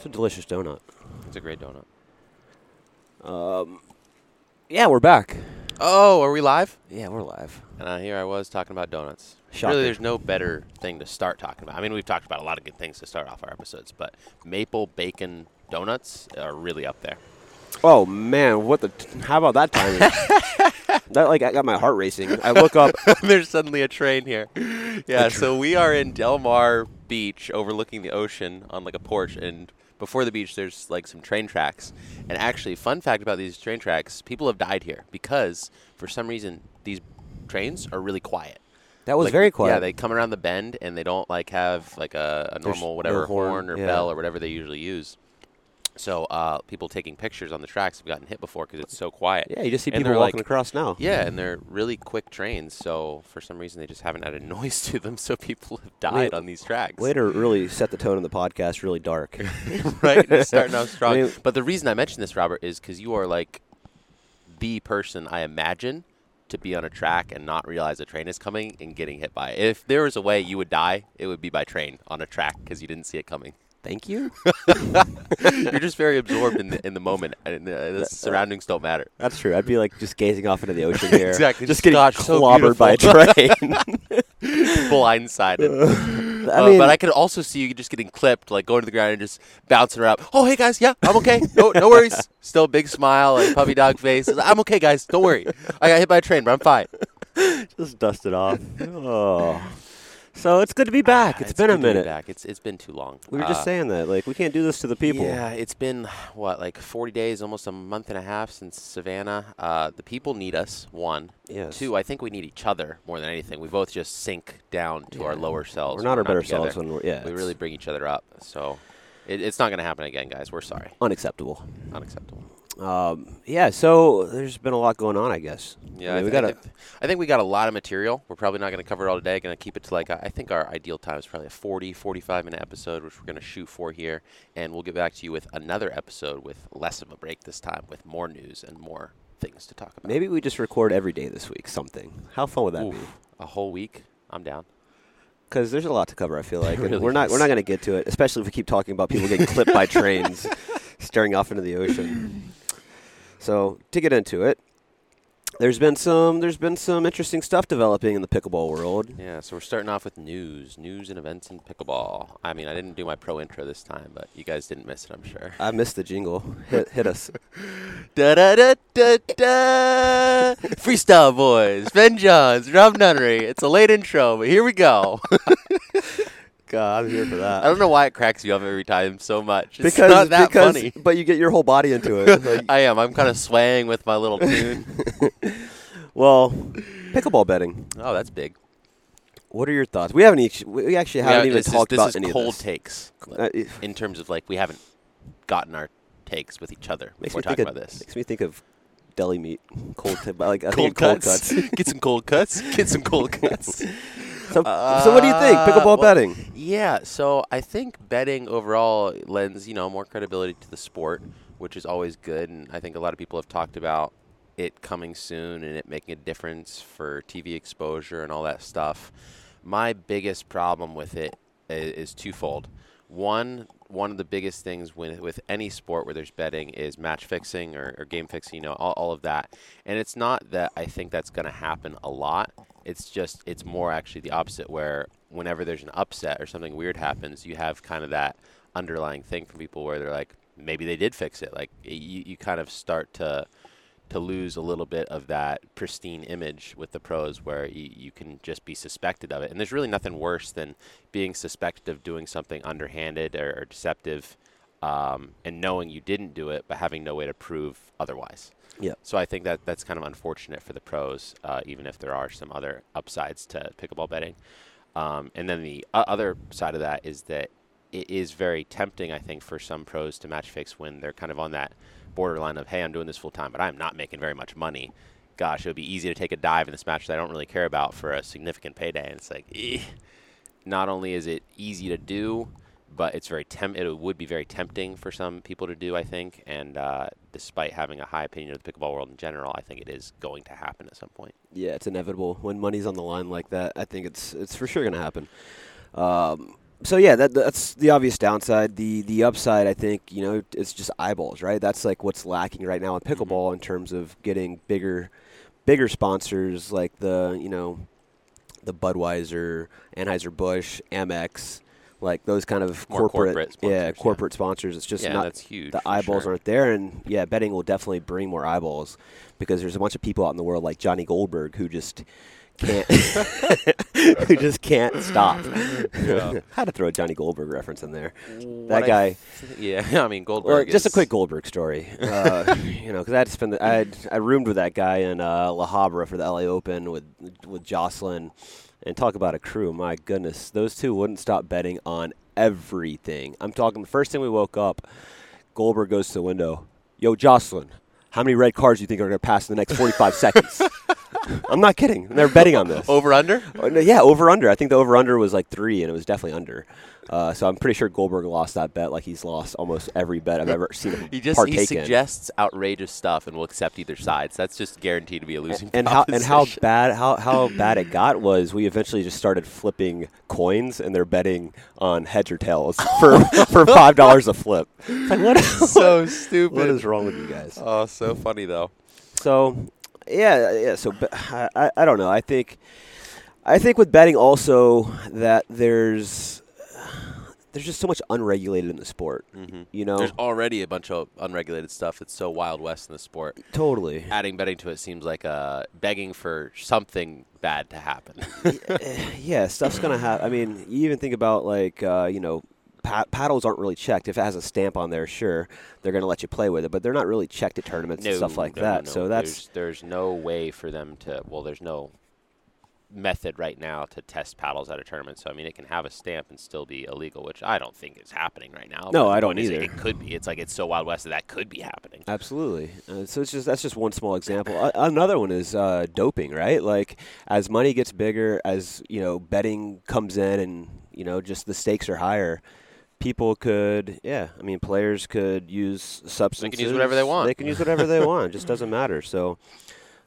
It's a delicious donut. It's a great donut. Um, yeah, we're back. Oh, are we live? Yeah, we're live. And uh, here I was talking about donuts. Shocker. Really, there's no better thing to start talking about. I mean, we've talked about a lot of good things to start off our episodes, but maple bacon donuts are really up there. Oh man, what the? T- how about that timing? that like I got my heart racing. I look up. There's suddenly a train here. Yeah, so we are in Del Mar Beach overlooking the ocean on like a porch and before the beach there's like some train tracks. And actually, fun fact about these train tracks, people have died here because for some reason these trains are really quiet. That was Like, very quiet. Yeah, they come around the bend and they don't like have like a, a normal no whatever horn, horn, or yeah. bell or whatever they usually use. So uh, people taking pictures on the tracks have gotten hit before because it's so quiet. yeah, you just see and people walking like- across now. Yeah, and they're really quick trains, so for some reason they just haven't added noise to them, so people have died Wait, on these tracks. To really set the tone of the podcast really dark. right? It's starting off strong. I mean- but the reason I mention this, Robert, is because you are like the person I imagine to be on a track and not realize a train is coming and getting hit by it. If there was a way you would die, it would be by train on a track because you didn't see it coming. Thank you. You're just very absorbed in the in the moment, and uh, the surroundings don't matter. That's true. I'd be like just gazing off into the ocean here. Exactly. Just getting Gosh, so clobbered by a train. Blindsided. I Uh, but I could also see you just getting clipped, like going to the ground and just bouncing around. Oh, hey guys, yeah, I'm okay. No, no worries. Still big smile, like puppy dog face. I'm okay, guys. Don't worry. I got hit by a train, but I'm fine. just dust it off. Oh. So it's good to be back. Ah, it's been a to be minute. Back. It's it's been too long. We were just Uh, saying that. Like we can't do this to the people. Yeah, it's been what like 40 days, almost a month and a half since Savannah. Uh, the people need us. One, Yes. two. I think we need each other more than anything. We both just sink down to our lower selves. We're not our better together. selves when we're yeah. we really bring each other up. So it, it's not going to happen again, guys. We're sorry. unacceptable. Unacceptable. Um, yeah. So there's been a lot going on, I guess. Yeah, I mean, we th- got I, think, I think we got a lot of material. We're probably not going to cover it all today. Going to keep it to like a, I think our ideal time is probably a 40, 45 minute episode, which we're going to shoot for here, and we'll get back to you with another episode with less of a break this time, with more news and more things to talk about. Maybe we just record every day this week. Something. How fun would that be? A whole week. I'm down. Because there's a lot to cover. I feel like really we're not we're not going to get to it, especially if we keep talking about people getting clipped by trains, staring off into the ocean. So to get into it, there's been some there's been some interesting stuff developing in the pickleball world. Yeah, so we're starting off with news, news and events in pickleball. I mean, I didn't do my pro intro this time, but you guys didn't miss it, I'm sure. I missed the jingle. Hit, hit us. Da da da da da. Freestyle boys, Ben Johns, Rob Nunnery. It's a late intro, but here we go. God, I'm here for that. I don't know why it cracks you up every time so much. It's because not that because funny. but you get your whole body into it. Like, I am. I'm kind of swaying with my little tune. well, pickleball betting. Oh, that's big. What are your thoughts? We haven't each, we actually haven't Yeah, even this is- talked this about is any cold of this. takes Uh, in terms of like we haven't gotten our takes with each other makes me think of, about this. makes me think of deli meat, cold tip, like I Cold think of cold cuts. cuts. Get some cold cuts. Get some cold cuts. So, so what do you think? Uh, Pickleball well, betting. Yeah, so I think betting overall lends, you know, more credibility to the sport, which is always good. And I think a lot of people have talked about it coming soon and it making a difference for TV exposure and all that stuff. My biggest problem with it is, is twofold. One, one of the biggest things when, with any sport where there's betting is match fixing or, or game fixing, you know, all, all of that. And it's not that I think that's going to happen a lot. It's just, it's more actually the opposite, where whenever there's an upset or something weird happens, you have kind of that underlying thing from people where they're like, maybe they did fix it. Like, you, you kind of start to to lose a little bit of that pristine image with the pros where you, you can just be suspected of it. And there's really nothing worse than being suspected of doing something underhanded or, or deceptive um, and knowing you didn't do it but having no way to prove otherwise. Yeah. So I think that that's kind of unfortunate for the pros, uh, even if there are some other upsides to pickleball betting. Um, and then the o- other side of that is that it is very tempting, I think, for some pros to match fix when they're kind of on that borderline of, hey, I'm doing this full time, but I'm not making very much money. Gosh, it would be easy to take a dive in this match that I don't really care about for a significant payday. And it's like, eh. not only is it easy to do, but it's very temp- it would be very tempting for some people to do, I think. And uh, despite having a high opinion of the pickleball world in general, I think it is going to happen at some point. Yeah, it's inevitable when money's on the line like that. I think it's it's for sure going to happen. Um, so yeah, that that's the obvious downside. The the upside, I think, you know, it's just eyeballs, right? That's like what's lacking right now in Mm-hmm. pickleball in terms of getting bigger, bigger sponsors like the you know, the Budweiser, Anheuser Busch, Amex, like those kind of More corporate, corporate yeah, sponsors, yeah. corporate sponsors. It's just yeah, not that's huge. the eyeballs sure. aren't there, and yeah, betting will definitely bring more eyeballs because there's a bunch of people out in the world like Johnny Goldberg who just can't, who just can't stop. Yeah. Had to throw a Johnny Goldberg reference in there. What That I guy, th- yeah, I mean Goldberg. or just a quick Goldberg story. Uh, you know, because I had to spend, the, I had, I roomed with that guy in uh, La Habra for the LA Open with with Jocelyn, and talk about a crew. My goodness, those two wouldn't stop betting on everything. I'm talking the first thing we woke up, Goldberg goes to the window. Yo, Jocelyn, how many red cards do you think are going to pass in the next 45 seconds? I'm not kidding. They're betting on this. over under. Oh, yeah, over under. I think the over under was like three, and it was definitely under. Uh, so I'm pretty sure Goldberg lost that bet, like he's lost almost every bet I've ever seen him He just partake he in. suggests outrageous stuff and will accept either side. So that's just guaranteed to be a losing. and how and how bad how how bad it got was we eventually just started flipping coins and they're betting on heads or tails for for five dollars a flip. It's like what so stupid. what is wrong with you guys? Oh, so funny though. So yeah yeah so I, I don't know I think I think with betting also that there's there's just so much unregulated in the sport. hmm You know, There's already a bunch of unregulated stuff that's so wild west in the sport. totally. Adding betting to it seems like uh, begging for something bad to happen. yeah, stuff's gonna happen. I mean, you even think about like uh, you know, pa- paddles aren't really checked. If it has a stamp on there, sure, they're gonna let you play with it, but they're not really checked at tournaments and stuff like no, no, that. no. So that's there's, there's no way for them to. Well, there's no method right now to test paddles at a tournament. So I mean, it can have a stamp and still be illegal, which I don't think is happening right now. No, I don't either. It could be. It's like it's so wild west that that could be happening. Absolutely. Uh, so it's just that's just one small example. Uh, another one is uh, doping, right? Like as money gets bigger, as you know, betting comes in, and you know, just the stakes are higher. People could, yeah. I mean, players could use substances. They can use whatever they want. They can use whatever they want. It just doesn't matter. So,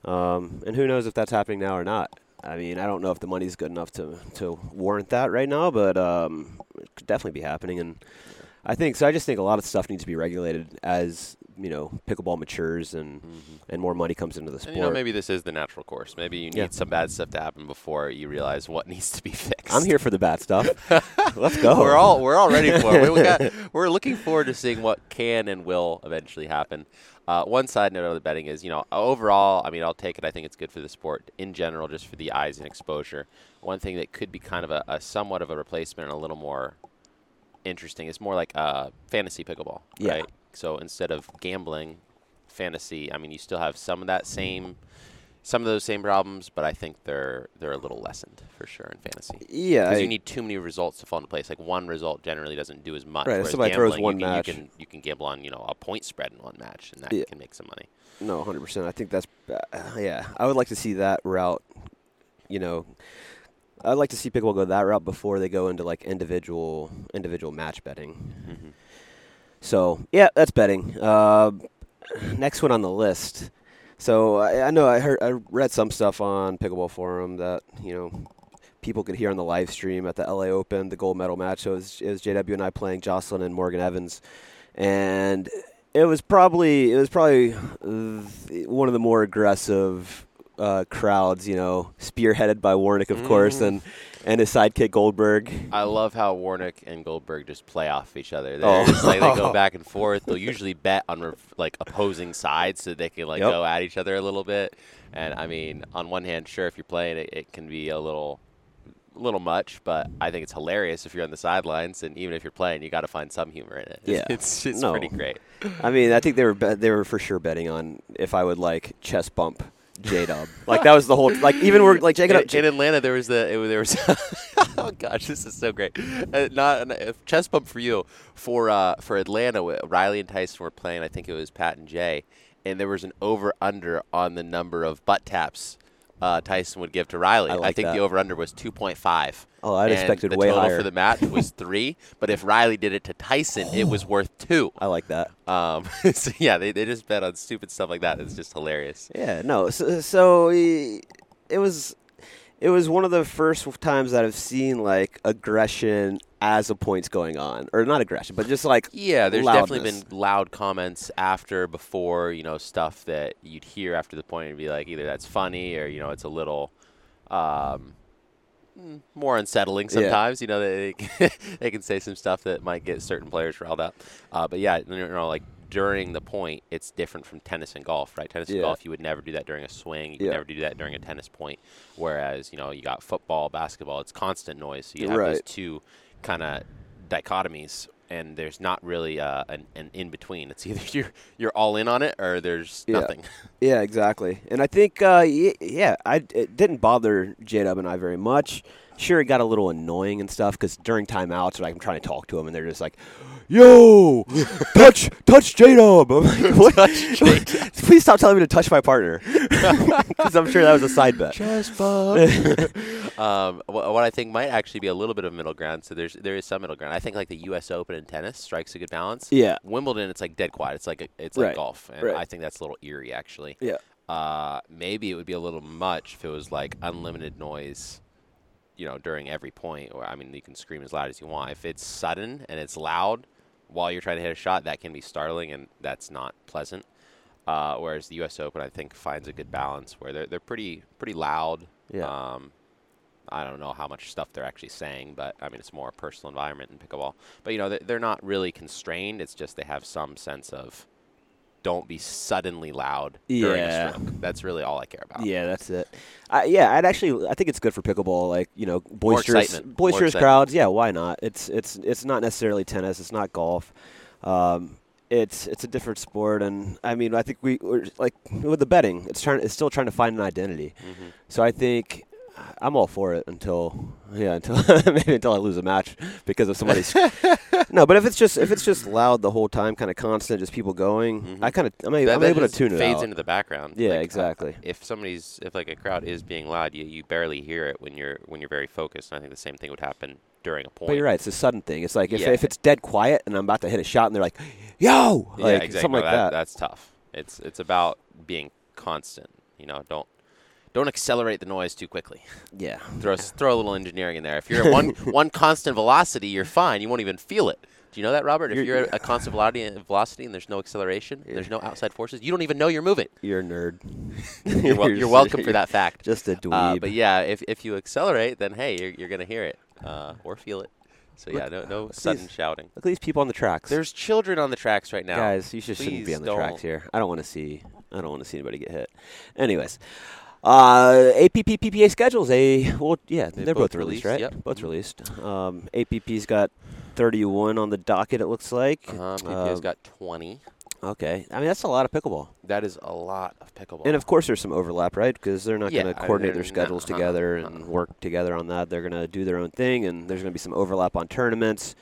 um, and who knows if that's happening now or not? I mean, I don't know if the money's good enough to to warrant that right now, but um, it could definitely be happening. And I think so. I just think a lot of stuff needs to be regulated as you know pickleball matures and and more money comes into the sport. And, you know, maybe this is the natural course. Maybe you need Yeah. some bad stuff to happen before you realize what needs to be fixed. I'm here for the bad stuff. Let's go. We're all we're all ready for it. We, we got, we're looking forward to seeing what can and will eventually happen. Uh, one side note of the betting is, you know, overall, I mean, I'll take it. I think it's good for the sport in general, just for the eyes and exposure. One thing that could be kind of a, a somewhat of a replacement and a little more interesting is more like uh, fantasy pickleball, Yeah. right? So instead of gambling, fantasy, I mean, you still have some of that same, some of those same problems, but I think they're they're a little lessened for sure in fantasy yeah, because you need too many results to fall into place. Like one result generally doesn't do as much. Right, somebody throws gambling, one you can, match- you can you can gamble on you know a point spread in one match, and that Yeah. can make some money. no, 100. percent I think that's uh, yeah. I would like to see that route. You know, I'd like to see pickleball go that route before they go into like individual individual match betting. Mm-hmm. So yeah, that's betting. Uh, next one on the list. So I, I know I heard I read some stuff on Pickleball Forum that you know people could hear on the live stream at the LA Open, the gold medal match. So it was, it was JW and I playing Jocelyn and Morgan Evans, and it was probably it was probably one of the more aggressive uh, crowds. You know, spearheaded by Warnick, of course, Mhm. and and his sidekick Goldberg. I love how Warnick and Goldberg just play off each other. They're Oh. just like they go back and forth. They'll usually bet on like opposing sides so they can like Yep. go at each other a little bit. And I mean, on one hand, sure, if you're playing it, it can be a little little much, but I think it's hilarious if you're on the sidelines, and even if you're playing, you got to find some humor in it. Yeah. it's it's No. pretty great. I mean, I think they were be- they were for sure betting on if I would like chest bump J Dub. like that was the whole like even we're like checking in, in Atlanta, there was the it, there was oh gosh, this is so great. Uh, not a chest bump for you for uh, for Atlanta. Riley and Tyson were playing. I think it was Pat and Jay, and there was an over under on the number of butt taps. Uh, Tyson would give to Riley. I like think that. the over under was 2.5. Oh, I'd and expected the way total higher. for the match was three. But if Riley did it to Tyson, it was worth two. I like that. Um, so yeah, they, they just bet on stupid stuff like that. It's just hilarious. Yeah, no. So, so eh, it was it was one of the first times that I've seen like aggression as a point's going on, or not aggression, but just like Yeah, there's loudness. definitely been loud comments after, before, you know, stuff that you'd hear after the point and be like, either that's funny or, you know, it's a little um, mm, more unsettling Yeah. sometimes. You know, they, they can say some stuff that might get certain players riled up. Uh, but yeah, you know, like during the point, it's different from tennis and golf, right? Tennis and golf, you would never do that during a swing. You could Yeah. never do that during a tennis point. Whereas, you know, you got football, basketball, it's constant noise. So you have those Right. two kind of dichotomies and there's not really uh, an, an in between. It's either you're you're all in on it or there's Yeah. nothing. Yeah, exactly. And I think, uh, yeah, I, it didn't bother J Dub and I very much. Sure, it got a little annoying and stuff because during timeouts, like I'm trying to talk to them, and they're just like, "Yo, touch, touch J Dub." Like, "What? Please stop telling me to touch my partner," because I'm sure that was a side bet. Chest bump. um, wh- what I think might actually be a little bit of middle ground. So there's there is some middle ground. I think like the U.S. Open in tennis strikes a good balance. Yeah, Wimbledon, it's like dead quiet. It's like a, it's like Right. golf, and Right. I think that's a little eerie actually. yeah, Uh, maybe it would be a little much if it was like unlimited noise, you know, during every point. Or I mean, you can scream as loud as you want. If it's sudden and it's loud while you're trying to hit a shot, that can be startling, and that's not pleasant. Uh, whereas the U.S. Open, I think, finds a good balance where they're they're pretty pretty loud. Yeah. Um, I don't know how much stuff they're actually saying, but I mean, it's more a personal environment in pickleball. But you know, they- they're not really constrained. It's just they have some sense of don't be suddenly loud during Yeah. a stroke. That's really all I care about. yeah. That's it. I, yeah, I'd actually, I think it's good for pickleball. Like you know, boisterous, boisterous crowds. Yeah, why not? It's it's it's not necessarily tennis. It's not golf. Um, it's it's a different sport, and I mean, I think we we're, like with the betting, it's trying, it's still trying to find an identity. hmm So I think I'm all for it until yeah, until maybe until I lose a match because of somebody's no. But if it's just if it's just loud the whole time, kind of constant, just people going, Mhm. I kind of I'm, That, I'm that able to tune it fades into the background. Yeah, Like, uh, exactly. if somebody's if like a crowd is being loud, you, you barely hear it when you're when you're very focused. And I think the same thing would happen during a point. But you're right. It's a sudden thing. It's like if, Yeah. if it's dead quiet and I'm about to hit a shot and they're like, "Yo," Yeah, exactly. something No, like that. That's tough. It's it's about being constant. You know, don't don't accelerate the noise too quickly. Yeah. Throw throw a little engineering in there. If you're at one one constant velocity, you're fine. You won't even feel it. Do you know that, Robert? If You're- you're, at a constant velocity, velocity and there's no acceleration, there's no outside forces, you don't even know you're moving. You're a nerd. You're, wel- you're welcome for that fact. Just a dweeb. Uh, but yeah, if, if you accelerate, then hey, you're, you're gonna hear it uh, or feel it. So yeah, no no sudden these- shouting. Look at these people on the tracks. There's children on the tracks right now. Guys, you just shouldn't be on the tracks don't. here. I don't want to see. I don't want to see anybody get hit. Anyways, uh, APP PPA schedules. They well, yeah, They they're both both released, released, right? yep. Both Mhm. released. Um, APP's got 31 on the docket. It looks like. Uh, PPA's Um, got 20. Okay, I mean that's a lot of pickleball. That is a lot of pickleball. And of course, there's some overlap, right? Because they're not Yeah, going to coordinate they're their not- schedules uh-uh, together uh-uh. and work together on that. They're going to do their own thing, and there's going to be some overlap on tournaments,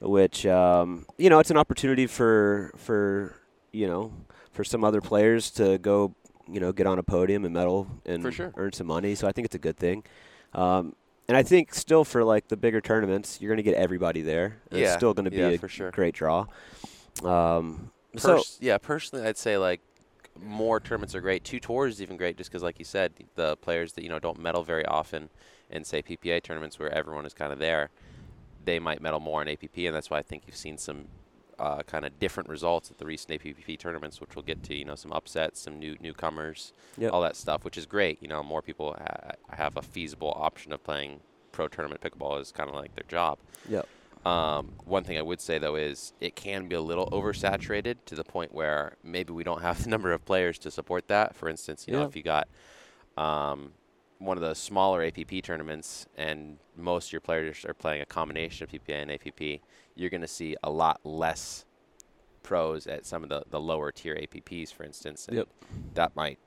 which um, you know, it's an opportunity for for you know for some other players to go, you know, get on a podium and medal and For sure. earn some money. So I think it's a good thing. Um, and I think still for like the bigger tournaments, you're going to get everybody there. and It's still going to be yeah, a for sure. great draw. Um, so yeah, personally, I'd say like more tournaments are great. Two tours is even great, just because, like you said, the players that you know don't medal very often in say PPA tournaments where everyone is kind of there, they might medal more in APP, and that's why I think you've seen some uh, kind of different results at the recent APP tournaments, which we'll get to. You know, some upsets, some new newcomers, Yep. all that stuff, which is great. You know, more people ha- have a feasible option of playing pro tournament pickleball is kind of like their job. Yep. Um, one thing I would say though is it can be a little oversaturated to the point where maybe we don't have the number of players to support that. For instance, you know, if you got um, one of the smaller APP tournaments and most of your players are playing a combination of PPA and APP, you're going to see a lot less pros at some of the, the lower tier APPs, for instance. And Yep. That might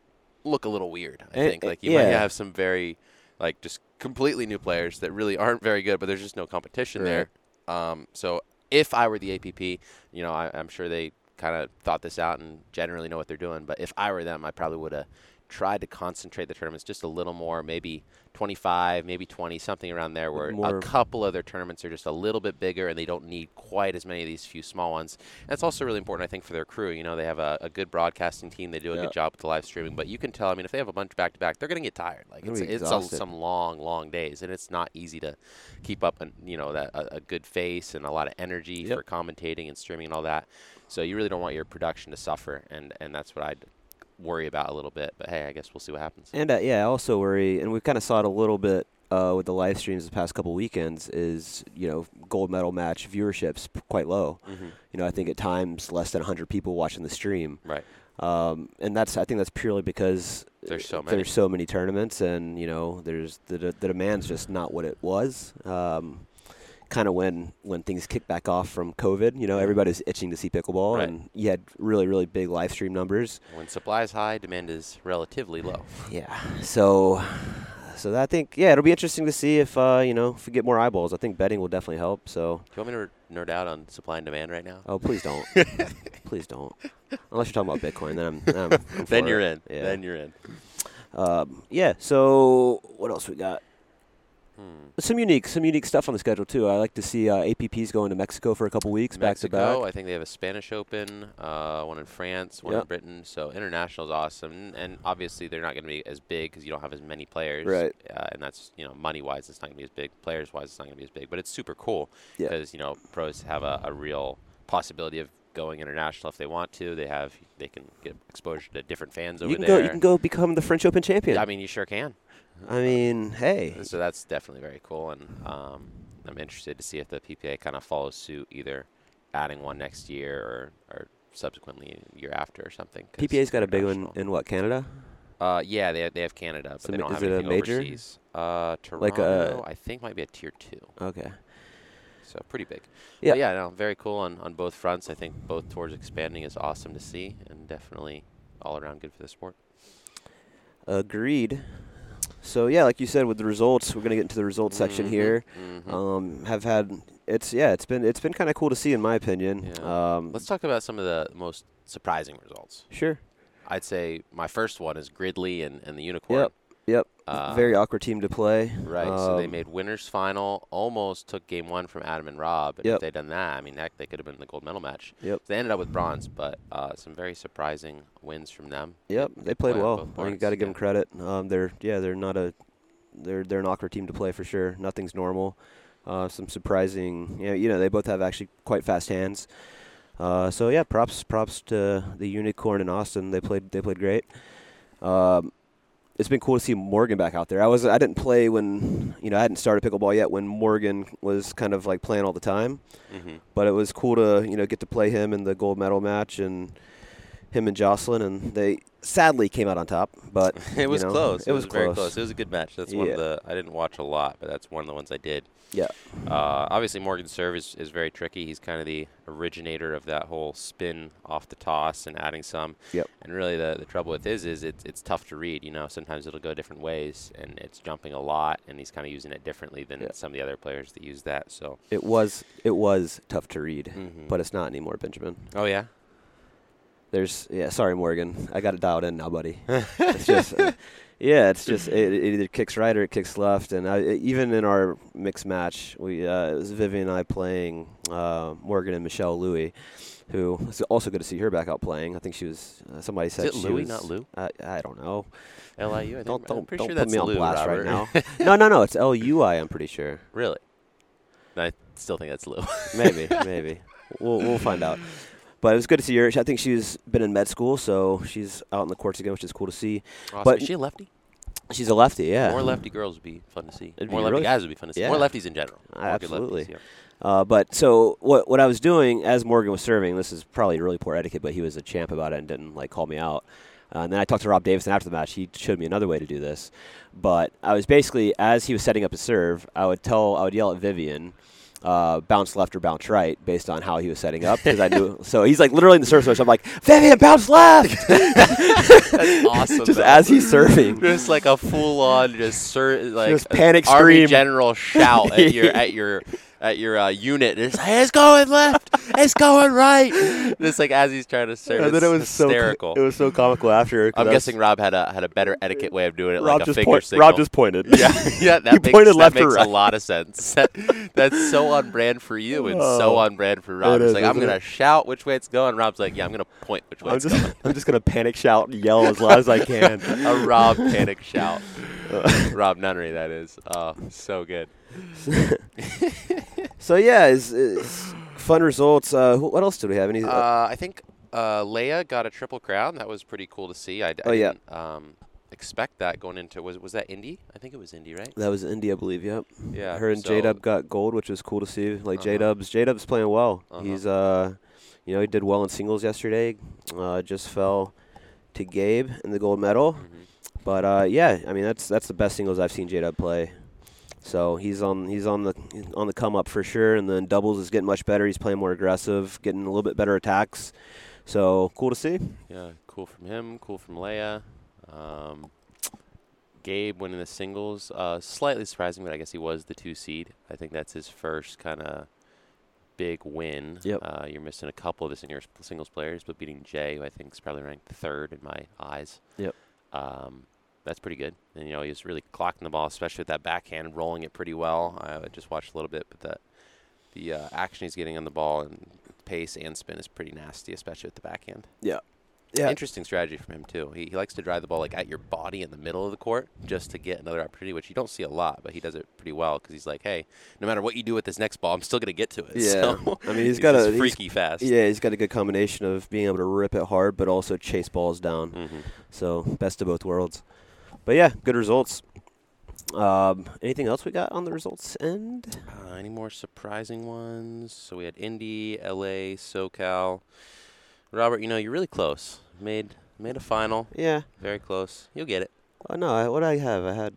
look a little weird. I Eh, think eh, like you might have some very like just completely new players that really aren't very good, but there's just no competition there. Um, so if I were the APP, you know, I, I'm sure they kind of thought this out and generally know what they're doing. But if I were them, I probably would have tried to concentrate the tournaments just a little more, maybe 25, maybe 20, something around there, where More- a couple of their tournaments are just a little bit bigger and they don't need quite as many of these few small ones. That's also really important, I think, for their crew. You know, they have a, a good broadcasting team. They do a Yeah. good job with the live streaming, but you can tell. I mean, if they have a bunch back to back, they're going to get tired. Like it's it's a, some long, long days, and it's not easy to keep up and you know that a, a good face and a lot of energy Yep. for commentating and streaming and all that. So you really don't want your production to suffer, and and that's what I'd worry about a little bit. But hey, I guess we'll see what happens. And uh, yeah, I also worry, and we kind of saw it a little bit uh, with the live streams the past couple weekends. Is you know gold medal match viewership's quite low. Mm-hmm. You know, I think at times less than 100 people watching the stream. Right. Um, and that's I think that's purely because There's so many. there's so many tournaments, and you know there's the the, the demand's just not what it was. Um, kind of when when things kicked back off from COVID, you know, everybody's itching to see pickleball, Right. and you had really really big live stream numbers. When supply is high, demand is relatively low. Yeah. So, so I think yeah, it'll be interesting to see if uh, you know if we get more eyeballs. I think betting will definitely help. So, Do you want me to nerd out on supply and demand right now? oh please don't, please don't. Unless you're talking about Bitcoin, then I'm. I'm, I'm then you're it. in. Yeah. Then you're in. Um, yeah. So what else we got? Hmm. Some unique, some unique stuff on the schedule too. I like to see uh, APPs going to Mexico for a couple weeks, Mexico, back to back. I think they have a Spanish Open, uh, one in France, one Yep. in Britain. So international is awesome, and, obviously they're not going to be as big because you don't have as many players. Right. Uh, and that's you know money wise, it's not going to be as big. Players wise, it's not going to be as big. But it's super cool Yeah. because you know pros have a, a real possibility of going international if they want to. They have they can get exposure to different fans over You can there. go. You can go become the French Open champion. I mean, you sure can. I mean, hey, So that's definitely very cool, and um, I'm interested to see if the PPA kind of follows suit, either adding one next year or, or subsequently year after or something. 'cause PPA's got a big one in what Canada? Uh, yeah, they they have Canada, but So they don't is have it a anything major? overseas. Uh, Like a- Toronto, I think might be a tier two, Okay. so pretty big. Yeah. But yeah, no, very cool on on both fronts. I think both towards expanding is awesome to see, and definitely all around good for the sport. Agreed. So yeah, like you said, with the results, we're gonna get into the results section Mhm, here. mhm. Um, have had it's yeah, it's been it's been kind of cool to see in my opinion. Yeah. Um, Let's talk about some of the most surprising results. sure. I'd say my first one is Gridley and, and the Unicorn. Yep. Yep. Uh, Very awkward team to play. Right. so they Um, made winners final, almost took game one from Adam and Rob. And Yep. if they'd done that, I mean, heck, they could have been in the gold medal match. Yep. So they ended up with bronze, but uh, some very surprising wins from them. Yep, they played well. both I boards, you got to give yeah. them credit. Um, they're yeah, they're not a they're they're an awkward team to play for sure. Nothing's normal. Uh, some surprising, you know, you know, they both have actually quite fast hands. Uh, so yeah, props props to the Unicorn in Austin. They played they played great. Um, it's been cool to see Morgan back out there. I was I didn't play when you know I hadn't started pickleball yet when Morgan was kind of like playing all the time, hmm but it was cool to you know get to play him in the gold medal match and him and Jocelyn, and they sadly came out on top. But it was you know, close. It was, very close. close. It was a good match. That's one of the I didn't watch a lot, but that's one of the ones I did. Yeah. Uh, obviously, Morgan's serve is, is very tricky. He's kind of the originator of that whole spin off the toss and adding some. Yep. And really, the, the trouble with his is it's, it's tough to read. You know, sometimes it'll go different ways, and it's jumping a lot, and he's kind of using it differently than Yeah. some of the other players that use that. So. It was it was tough to read, mhm. but it's not anymore, Benjamin. oh yeah. There's yeah, sorry Morgan, I got it dialed in now, buddy. it's just uh, yeah, it's just it, it either kicks right or it kicks left, and I, even in our mixed match, we uh, it was Vivian and I playing uh, Morgan and Michelle Louie, who it's also good to see her back out playing. I think she was uh, somebody said it she Louis, was, not Lou? I, I don't know. LIU. I think, Don't don't, pretty don't sure put that's me on Lou, blast Robert. right now. no, no, no. It's L U I. I'm pretty sure. really. I still think that's Lou. Maybe, maybe. We'll we'll find out. But it was good to see her. I think she's been in med school, so she's out in the courts again, which is cool to see. Awesome. But- is she a lefty? She's a lefty, yeah. More lefty girls would be fun to see. It'd More lefty really- guys would be fun to see. Yeah. More lefties in general. More Absolutely. lefties, yeah. Uh, but so what what I was doing as Morgan was serving, this is probably really poor etiquette, but he was a champ about it and didn't like call me out. Uh, and then I talked to Rob Davidson after the match. He showed me another way to do this. But I was basically as he was setting up his serve, I would tell, I would yell at Vivian, uh, bounce left or bounce right, based on how he was setting up because I knew. So he's like literally in the serve switch. I'm like, Vivian, bounce left. That's awesome. Just though. as he's serving. just like a full on just sir, like Just panic army scream. general shout at your at your at your uh, unit. It's, hey, it's going left. It's going right. Just like as he's trying to serve, and then it was hysterical. so it was so comical after. I'm that's- guessing Rob had a had a better etiquette way of doing it, Rob like a just finger point, signal. Rob just pointed. yeah, yeah, that He makes, pointed that left or makes right. a lot of sense. That, that's so on brand for you and so Oh, on brand for Rob. it It's is, like I'm gonna it? shout which way it's going. Rob's like, yeah, I'm gonna point which way I'm it's just going. I'm just gonna panic shout and yell as loud as I can. a Rob panic shout. Rob Nunnery, that is. Oh, so good. so yeah, it's, it's fun results. Uh, wh- what else do we have? Any? Uh, I think uh, Leia got a triple crown. That was pretty cool to see. I Oh, yeah. didn't um, expect that going into was was that Indy? I think it was Indy, right? that was Indy, I believe. Yep. Yeah. Her and so- J Dub got gold, which was cool to see. Like Uh-huh. J Dub's J Dub's playing well. Uh-huh. He's uh, you know, he did well in singles yesterday. Uh, just fell to Gabe in the gold medal. Mhm. But uh, yeah, I mean that's that's the best singles I've seen J Dub play. So he's on he's on the on the come up for sure, and then doubles is getting much better. He's playing more aggressive, getting a little bit better attacks. So cool to see. Yeah, cool from him. Cool from Leia. Um, Gabe winning the singles, uh, slightly surprising, but I guess he was the two seed. I think that's his first kind of big win. Yep. Uh, you're missing a couple of the singles, singles players, but beating Jay, who I think is probably ranked third in my eyes. Yep. Um, that's pretty good. And you know, he was really clocking the ball, especially with that backhand, rolling it pretty well. I just watched a little bit, but that the uh, action he's getting on the ball and pace and spin is pretty nasty, especially with the backhand. Yeah. Yeah. Interesting strategy from him too. He, he likes to drive the ball like at your body in the middle of the court just to get another opportunity, which you don't see a lot, but he does it pretty well because he's like, hey, no matter what you do with this next ball, I'm still gonna get to it. Yeah. So I mean, he's got just a- he's- freaky fast. Yeah, he's got a good combination of being able to rip it hard, but also chase balls down. hmm So best of both worlds. But yeah, good results. Um, anything else we got on the results end? Uh, any more surprising ones? So we had Indy, LA, SoCal. Robert, you know you're really close. Made made a final, Yeah. very close. You'll get it. Oh no, I, what did I have? I had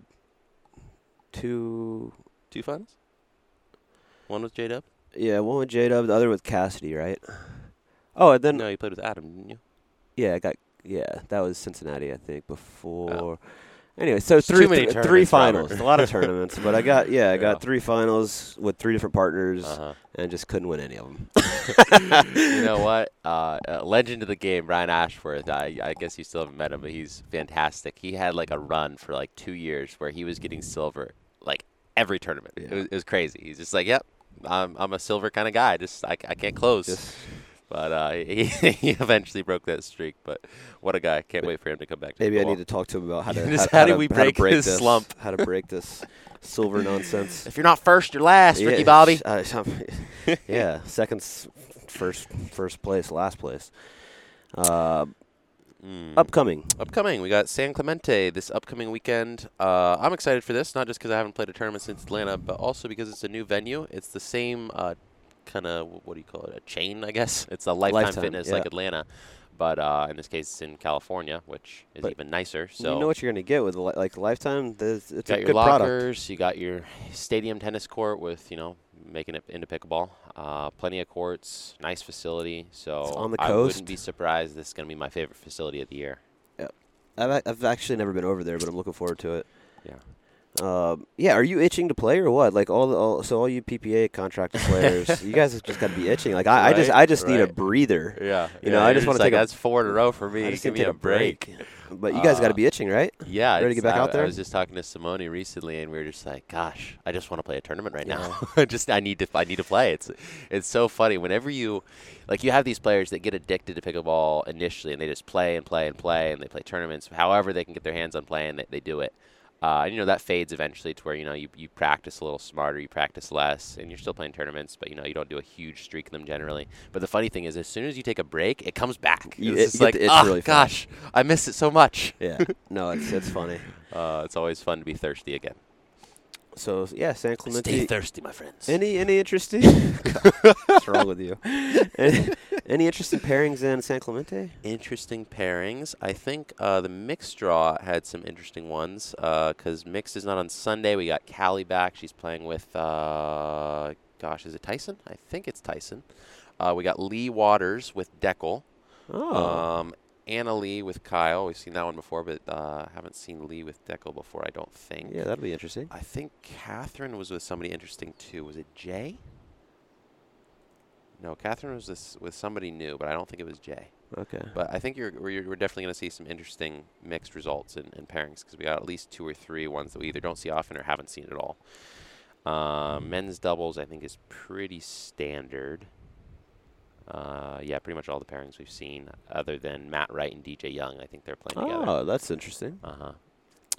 two. Two finals. One with J Dub. Yeah, one with J Dub, the other with Cassidy, right? Oh, and then No, you played with Adam, didn't you? yeah, I got yeah, that was Cincinnati, I think. Before. Anyway, so There's three th- three finals, a lot of tournaments, but I got yeah, I got Yeah. three finals with three different partners, Uh-huh. and just couldn't win any of them. you know what? Uh, uh, legend of the game, Ryan Ashworth. I, I guess you still haven't met him, but he's fantastic. He had like a run for like two years where he was getting silver like every tournament. It, was, it was crazy. He's just like, yep, I'm, I'm a silver kind of guy. Just I, I can't close. But uh, he, he eventually broke that streak. But what a guy! Can't wait for him to come back. To maybe I need to talk to him about how to how, how do we how break break his this slump? How to break this silver nonsense. If you're not first, you're last, Ricky Yeah, Bobby. uh, yeah, second, first, first place, last place. Uh, Mm. upcoming. Upcoming, we got San Clemente this upcoming weekend. Uh, I'm excited for this, not just because I haven't played a tournament since Atlanta, but also because it's a new venue. It's the same uh, kind of what do you call it? A chain, I guess. It's a Lifetime, Lifetime, Fitness yeah. like Atlanta, but uh, in this case, it's in California, which is But even nicer. So you know what you're gonna get with li- like Lifetime. It's got a your good product. lockers, you got your stadium tennis court with you know making it into pickleball. Uh, plenty of courts, nice facility. So on the I coast. wouldn't be surprised. This is going to be my favorite facility of the year. I've, I've actually never been over there, but I'm looking forward to it. Yeah. Um, yeah, are you itching to play or what? Like all, the, all so all you PPA contracted players, you guys have just got to be itching. Like I, I just I just need a breather. Yeah, You know, I just wanna like, take a- that's four in a row for me. I just Give need to me take a break. But you guys got Uh, to be itching, right? Yeah, Ready to get back I, out there? I was just talking to Simone recently, and we were just like, "Gosh, I just want to play a tournament right Yeah. now. Just I need to I need to play." It's it's so funny whenever you like you have these players that get addicted to pickleball initially, and they just play and play and play, and they play tournaments. However, they can get their hands on playing, they, they do it. Uh, and you know that fades eventually to where you know you, you practice a little smarter, you practice less, and you're still playing tournaments, but you know you don't do a huge streak in them generally. But the funny thing is, as soon as you take a break, it comes back. You- it's it- like, itch oh really fast." gosh, I miss it so much. Yeah. no, it's it's funny. Uh, it's always fun to be thirsty again. So yeah, San Clemente. Stay thirsty, my friends. Any any interesting? What's wrong with you? Any, any interesting pairings in San Clemente? interesting pairings. I think uh, the mixed draw had some interesting ones because mixed is not on Sunday. We got Callie back. She's playing with, uh, gosh, is it Tyson? I think it's Tyson. Uh, we got Leigh Waters with Dekel. Oh, Um, Anna Leigh with Kyle. We've seen that one before, but uh, haven't seen Leigh with Dekel before, I don't think. yeah, that'll be interesting. I think Catherine was with somebody interesting too. Was it Jay? No, Catherine was this with somebody new, but I don't think it was Jay. Okay. But I think you're we're, we're definitely going to see some interesting mixed results in, in pairings because we got at least two or three ones that we either don't see often or haven't seen at all. Um, men's doubles, I think, is pretty standard. Uh, yeah, pretty much all the pairings we've seen, other than Matt Wright and DJ Young. I think they're playing together. Oh, that's interesting. Uh huh.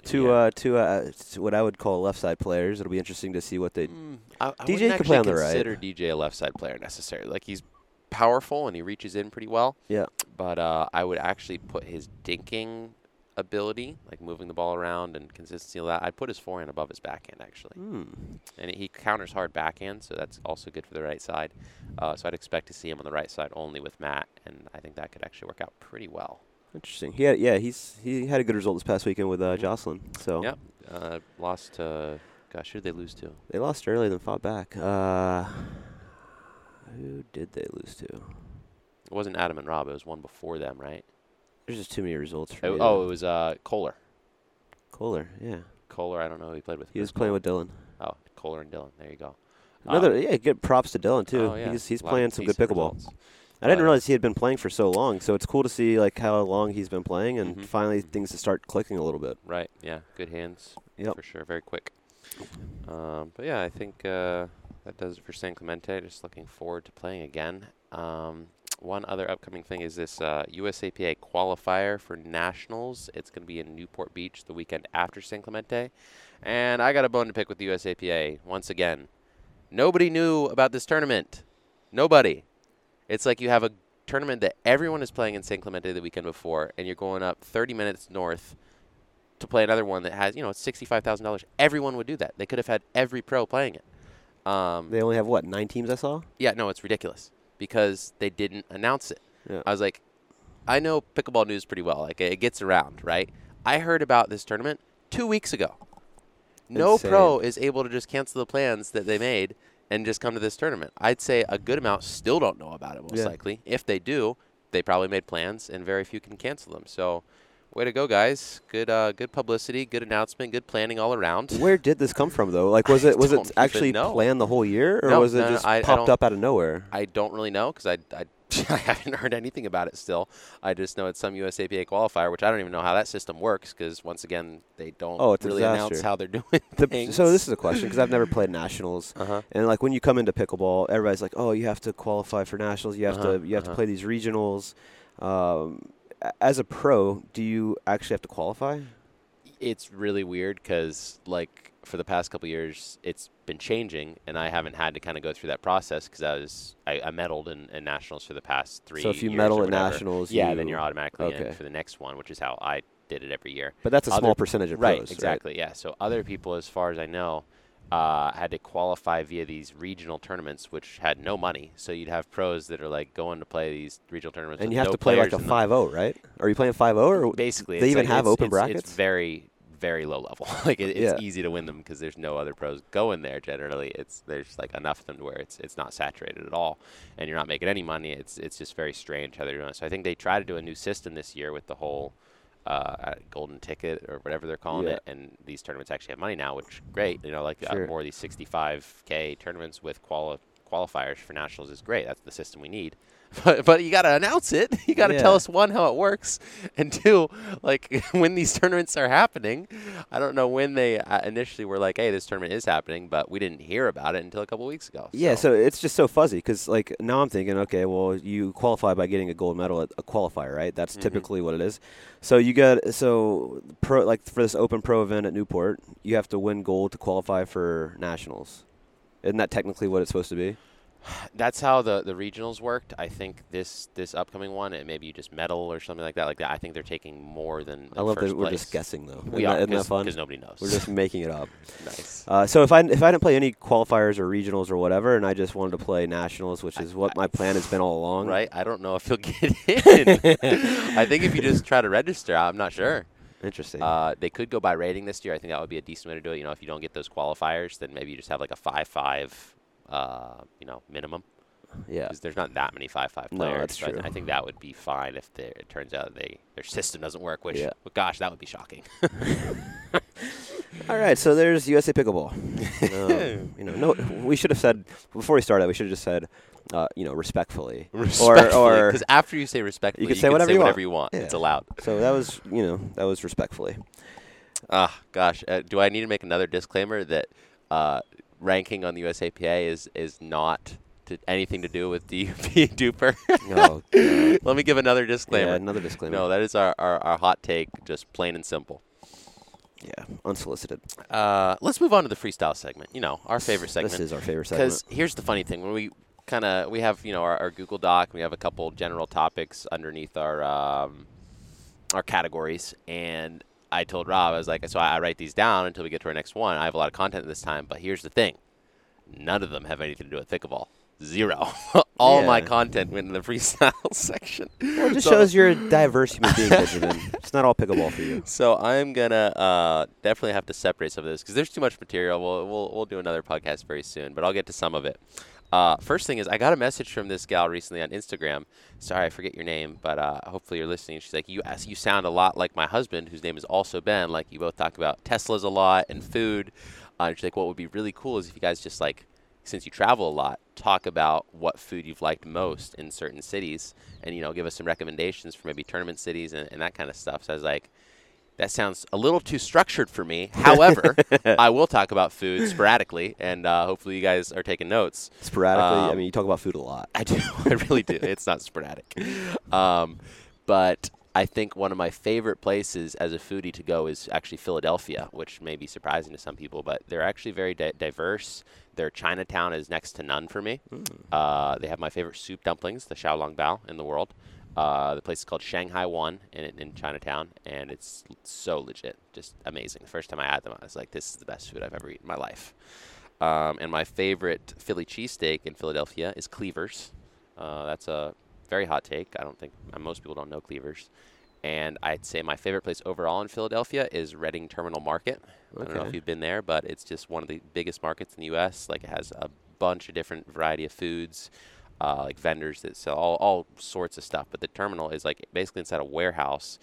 Two, uh, two, uh, t- what I would call left side players. It'll be interesting to see what they. Mm, I, I DJ wouldn't play on the right. Consider DJ a left side player necessarily. Like he's powerful and he reaches in pretty well. Yeah. But uh, I would actually put his dinking ability, like moving the ball around and consistency of that. I'd put his forehand above his backhand actually, Hmm. and he counters hard backhand, so that's also good for the right side. Uh, so I'd expect to see him on the right side only with Matt, and I think that could actually work out pretty well. Interesting. He had, yeah, he's he had a good result this past weekend with uh, Mhm. Jocelyn. So Yep. Uh, lost to, gosh, who did they lose to? they lost early, then fought back. Uh, who did they lose to? It wasn't Adam and Rob. It was one before them, right? There's just too many results. For Oh, me oh, it was uh, Kohler. Kohler. Yeah, Kohler, I don't know who he played with. he was playing with Dylan. Oh, Kohler and Dylan. There you go. Another Um, yeah, good props to Dylan too. oh, yeah. He's he's a lot of playing some good pickleball. results. I didn't Uh, realize he had been playing for so long, so it's cool to see like how long he's been playing and Mhm. finally things to start clicking a little bit. Right. Yeah. Good hands. Yep. For sure. Very quick. Um, but yeah, I think uh, that does it for San Clemente. Just looking forward to playing again. Um, one other upcoming thing is this uh, USAPA qualifier for nationals. It's going to be in Newport Beach the weekend after San Clemente, and I got a bone to pick with the USAPA once again. Nobody knew about this tournament. Nobody. It's like you have a tournament that everyone is playing in San Clemente the weekend before, and you're going up 30 minutes north to play another one that has, you know, sixty-five thousand dollars. Everyone would do that. They could have had every pro playing it. Um, They only have what nine teams I saw. yeah, no, it's ridiculous because they didn't announce it. Yeah. I was like, I know pickleball news pretty well. Like it gets around, right? I heard about this tournament two weeks ago. No pro is able to just cancel the plans that they made and just come to this tournament. I'd say a good amount still don't know about it, most Yeah. likely. If they do, they probably made plans, and very few can cancel them. So, way to go, guys! Good, uh, good publicity, good announcement, good planning all around. Where did this come from though? Like was it was it actually know. planned the whole year or No, was it no, just I- I popped don't- up out of nowhere? I don't really know because I, I, I haven't heard anything about it still. I just know it's some USAPA qualifier, which I don't even know how that system works because once again they don't Oh, really announce how they're doing The- things. so this is a question because I've never played nationals. uh-huh. And like when you come into pickleball, everybody's like, "Oh, you have to qualify for nationals. You have Uh-huh, to you have to uh-huh. play these regionals." Um, as a pro, do you actually have to qualify? it's really weird because like for the past couple years it's been changing and i haven't had to kind of go through that process because i was i, I medaled in, in nationals for the past three so if you medal at nationals, yeah you, then you're automatically okay. in for the next one which is how i did it every year But that's a other- small percentage of right pros, exactly yeah so other people as far as i know uh, had to qualify via these regional tournaments which had no money so you'd have pros that are like going to play these regional tournaments And you have no to play like a in them. 5-0, right? Are you playing 5-0 or basically they even like- have it's- open it's- brackets? It's very very low level. like it, it's Yeah. easy to win them because there's no other pros going there. Generally, it's there's like enough of them to where it's it's not saturated at all, and you're not making any money. It's it's just very strange how they're doing it. So I think they try to do a new system this year with the whole. Uh, golden ticket or whatever they're calling Yeah. it, and these tournaments actually have money now, which great. You know, like uh, more of these 65k tournaments with quali- qualifiers for nationals is great. That's the system we need. But but you got to announce it. You got to Yeah. tell us one how it works, and two, like when these tournaments are happening. I don't know when they uh, initially were like, "Hey, this tournament is happening," but we didn't hear about it until a couple weeks ago. Yeah, so it's just so fuzzy because like now I'm thinking, okay, well you qualify by getting a gold medal at a qualifier, right? That's Mhm. typically what it is. So you get so pro like for this Open Pro event at Newport, you have to win gold to qualify for nationals. Isn't that technically what it's supposed to be? That's how the, the regionals worked. I think this this upcoming one, and maybe you just medal or something like that. Like that, I think they're taking more than. I love that we're place. just guessing though. We isn't are that, isn't that fun? because nobody knows. We're just making it up. nice. Uh, so if I if I didn't play any qualifiers or regionals or whatever, and I just wanted to play nationals, which I- is what I- my plan has been all along, Right? I don't know if you'll get in. I think if you just try to register, I'm not sure. Interesting. Uh, they could go by rating this year. I think that would be a decent way to do it. You know, if you don't get those qualifiers, then maybe you just have like a five-five, uh, you know, minimum. yeah. Because there's not that many five-five players. No, that's so I, true. I think that would be fine if they, it turns out they their system doesn't work. Which, Yeah. well, gosh, that would be shocking. All right, so there's USA pickleball. um, you know, no, we should have said before we started. We should have just said uh, you know, respectfully. Respectfully, or because after you say respectfully, You can say whatever you want. you want. Yeah. It's allowed. So that was, you know, that was respectfully. Ah, gosh. Uh, do I need to make another disclaimer that uh, ranking on the USAPA is is not to anything to do with DUP duper? Oh, God. Let me give another yeah, disclaimer. another disclaimer. no, that is our, our, our hot take, just plain and simple. yeah, unsolicited. Uh, let's move on to the freestyle segment. You know, our favorite segment. This is our favorite segment. Because here's the funny thing: when we kind of we have you know our, our Google Doc, we have a couple general topics underneath our um, our categories, and I told Rob I was like, so I, I write these down until we get to our next one. I have a lot of content this time, but here's the thing: none of them have anything to do with pickleball. Zero. All my content went in the freestyle section. Well, it just So- shows you're a diverse human being, Benjamin. It's not all pickleball for you. So I'm gonna uh, definitely have to separate some of this because there's too much material. We'll, we'll we'll do another podcast very soon, but I'll get to some of it. Uh, first thing is, I got a message from this gal recently on Instagram. Sorry, I forget your name, but uh, hopefully you're listening. She's like, "You you sound a lot like my husband, whose name is also Ben. Like you both talk about Teslas a lot and food." Uh, she's like, "What would be really cool is if you guys just like, since you travel a lot, talk about what food you've liked most in certain cities, and you know, give us some recommendations for maybe tournament cities and, and that kind of stuff." So I was like that sounds a little too structured for me. However, I will talk about food sporadically, and uh, hopefully you guys are taking notes. Sporadically, I Um, mean, you talk about food a lot. I do. I really do. It's not sporadic. Um, but I think one of my favorite places as a foodie to go is actually Philadelphia, which may be surprising to some people, but they're actually very di- diverse. Their Chinatown is next to none for me. Uh, they have my favorite soup dumplings, the Xiaolong Bao in the world. Uh, the place is called Shanghai One in, in Chinatown, and it's so legit, just amazing. The first time I had them, I was like, "This is the best food I've ever eaten in my life." Um, and my favorite Philly cheesesteak in Philadelphia is Cleavers. Uh, that's a very hot take. I don't think uh, most people don't know Cleavers. And I'd say my favorite place overall in Philadelphia is Reading Terminal Market. I don't know if you've been there, but it's just one of the biggest markets in the U.S. Like it has a bunch of different variety of foods, uh, like vendors that sell all, all sorts of stuff. But the terminal is like basically inside a warehouse,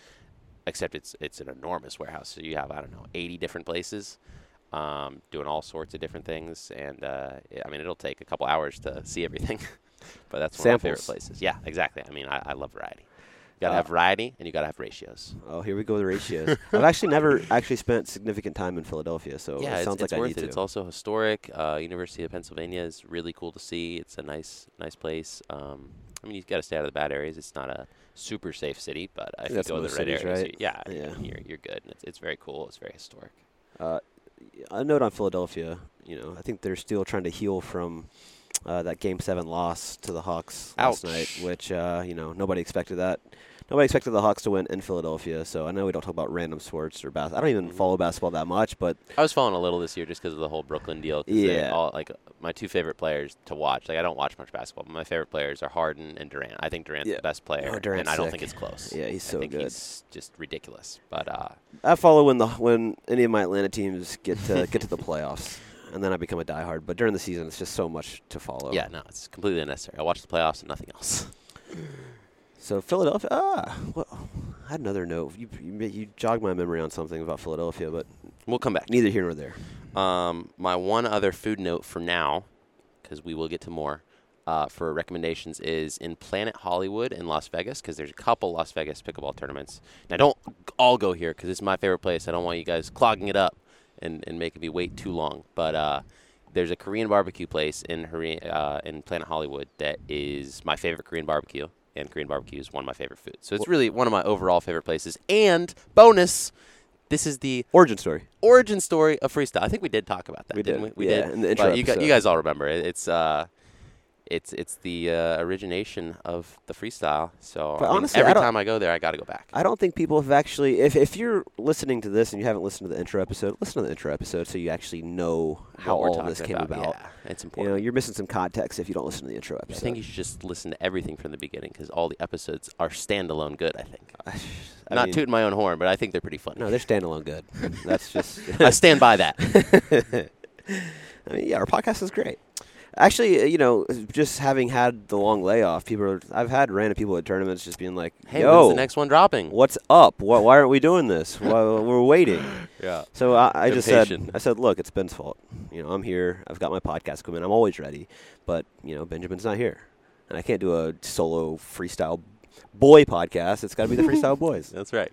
except it's it's an enormous warehouse. So you have I don't know 80 different places um, doing all sorts of different things. And uh, I mean, it'll take a couple hours to see everything, but that's one of my favorite places. Yeah, exactly. I mean, I, I love variety. You gotta Uh, have variety, and you gotta have ratios. Oh, here we go with the ratios. I've actually never actually spent significant time in Philadelphia, so yeah, it sounds it's like I worth need it. to. It's also historic. Uh, University of Pennsylvania is really cool to see. It's a nice, nice place. Um, I mean, you've got to stay out of the bad areas. It's not a super safe city, but if you go to the red cities, areas, right? you- yeah, Yeah. you're you're good. It's it's very cool. It's very historic. Uh, a note on Philadelphia. You know, I think they're still trying to heal from uh, that Game Seven loss to the Hawks last night, which uh, you know nobody expected that. Nobody expected the Hawks to win in Philadelphia. So I know we don't talk about random sports or basketball. I don't even Mhm. follow basketball that much, but I was following a little this year just because of the whole Brooklyn deal. Yeah. all, like my two favorite players to watch. Like I don't watch much basketball, but my favorite players are Harden and Durant. I think Durant's Yeah. the best player, Oh, Durant's and I don't sick. think it's close. yeah, he's I so think good. he's just ridiculous. But uh, I follow when the when any of my Atlanta teams get to get to the playoffs, and then I become a diehard. But during the season, it's just so much to follow. yeah, no, it's completely unnecessary. I watch the playoffs and nothing else. So Philadelphia. Ah, well, I had another note. You, you you jogged my memory on something about Philadelphia, but We'll come back. neither here nor there. Um, my one other food note for now, because we will get to more, uh, for recommendations is in Planet Hollywood in Las Vegas, because there's a couple Las Vegas pickleball tournaments. Now, don't all go here, because it's my favorite place. I don't want you guys clogging it up and, and making me wait too long. But uh, there's a Korean barbecue place in uh, in Planet Hollywood that is my favorite Korean barbecue, and Korean barbecue is one of my favorite foods. So it's really one of my overall favorite places. And bonus, this is the Origin story. origin story of freestyle. I think we did talk about that. We didn't did. We, we Yeah, did. in the intro But you, gu- you guys all remember it. It's uh, it's it's the uh, origination of the freestyle. So I mean, honestly, every don't- time I go there, I got to go back. I don't think people have actually. If if you're listening to this and you haven't listened to the intro episode, listen to the intro episode so you actually know how all this came about. Yeah, it's You important. know, you're missing some context if you don't listen to the intro episode. I think you should just listen to everything from the beginning because all the episodes are standalone good. I think. I Not mean, tooting my own horn, but I think they're pretty funny. No, they're standalone good. That's just. I stand by that. I mean, yeah, our podcast is great. Actually, uh, you know, just having had the long layoff, people. Are, I've had random people at tournaments just being like, Hey, "Yo, when's the next one dropping? what's up? Why, why aren't we doing this? Why, we're waiting." Yeah. So I, I just said, I said, look, it's Ben's fault. You know, I'm here. I've got my podcast equipment. I'm always ready. But you know, Benjamin's not here. and I can't do a solo freestyle boy podcast. It's got to be the freestyle boys. That's right.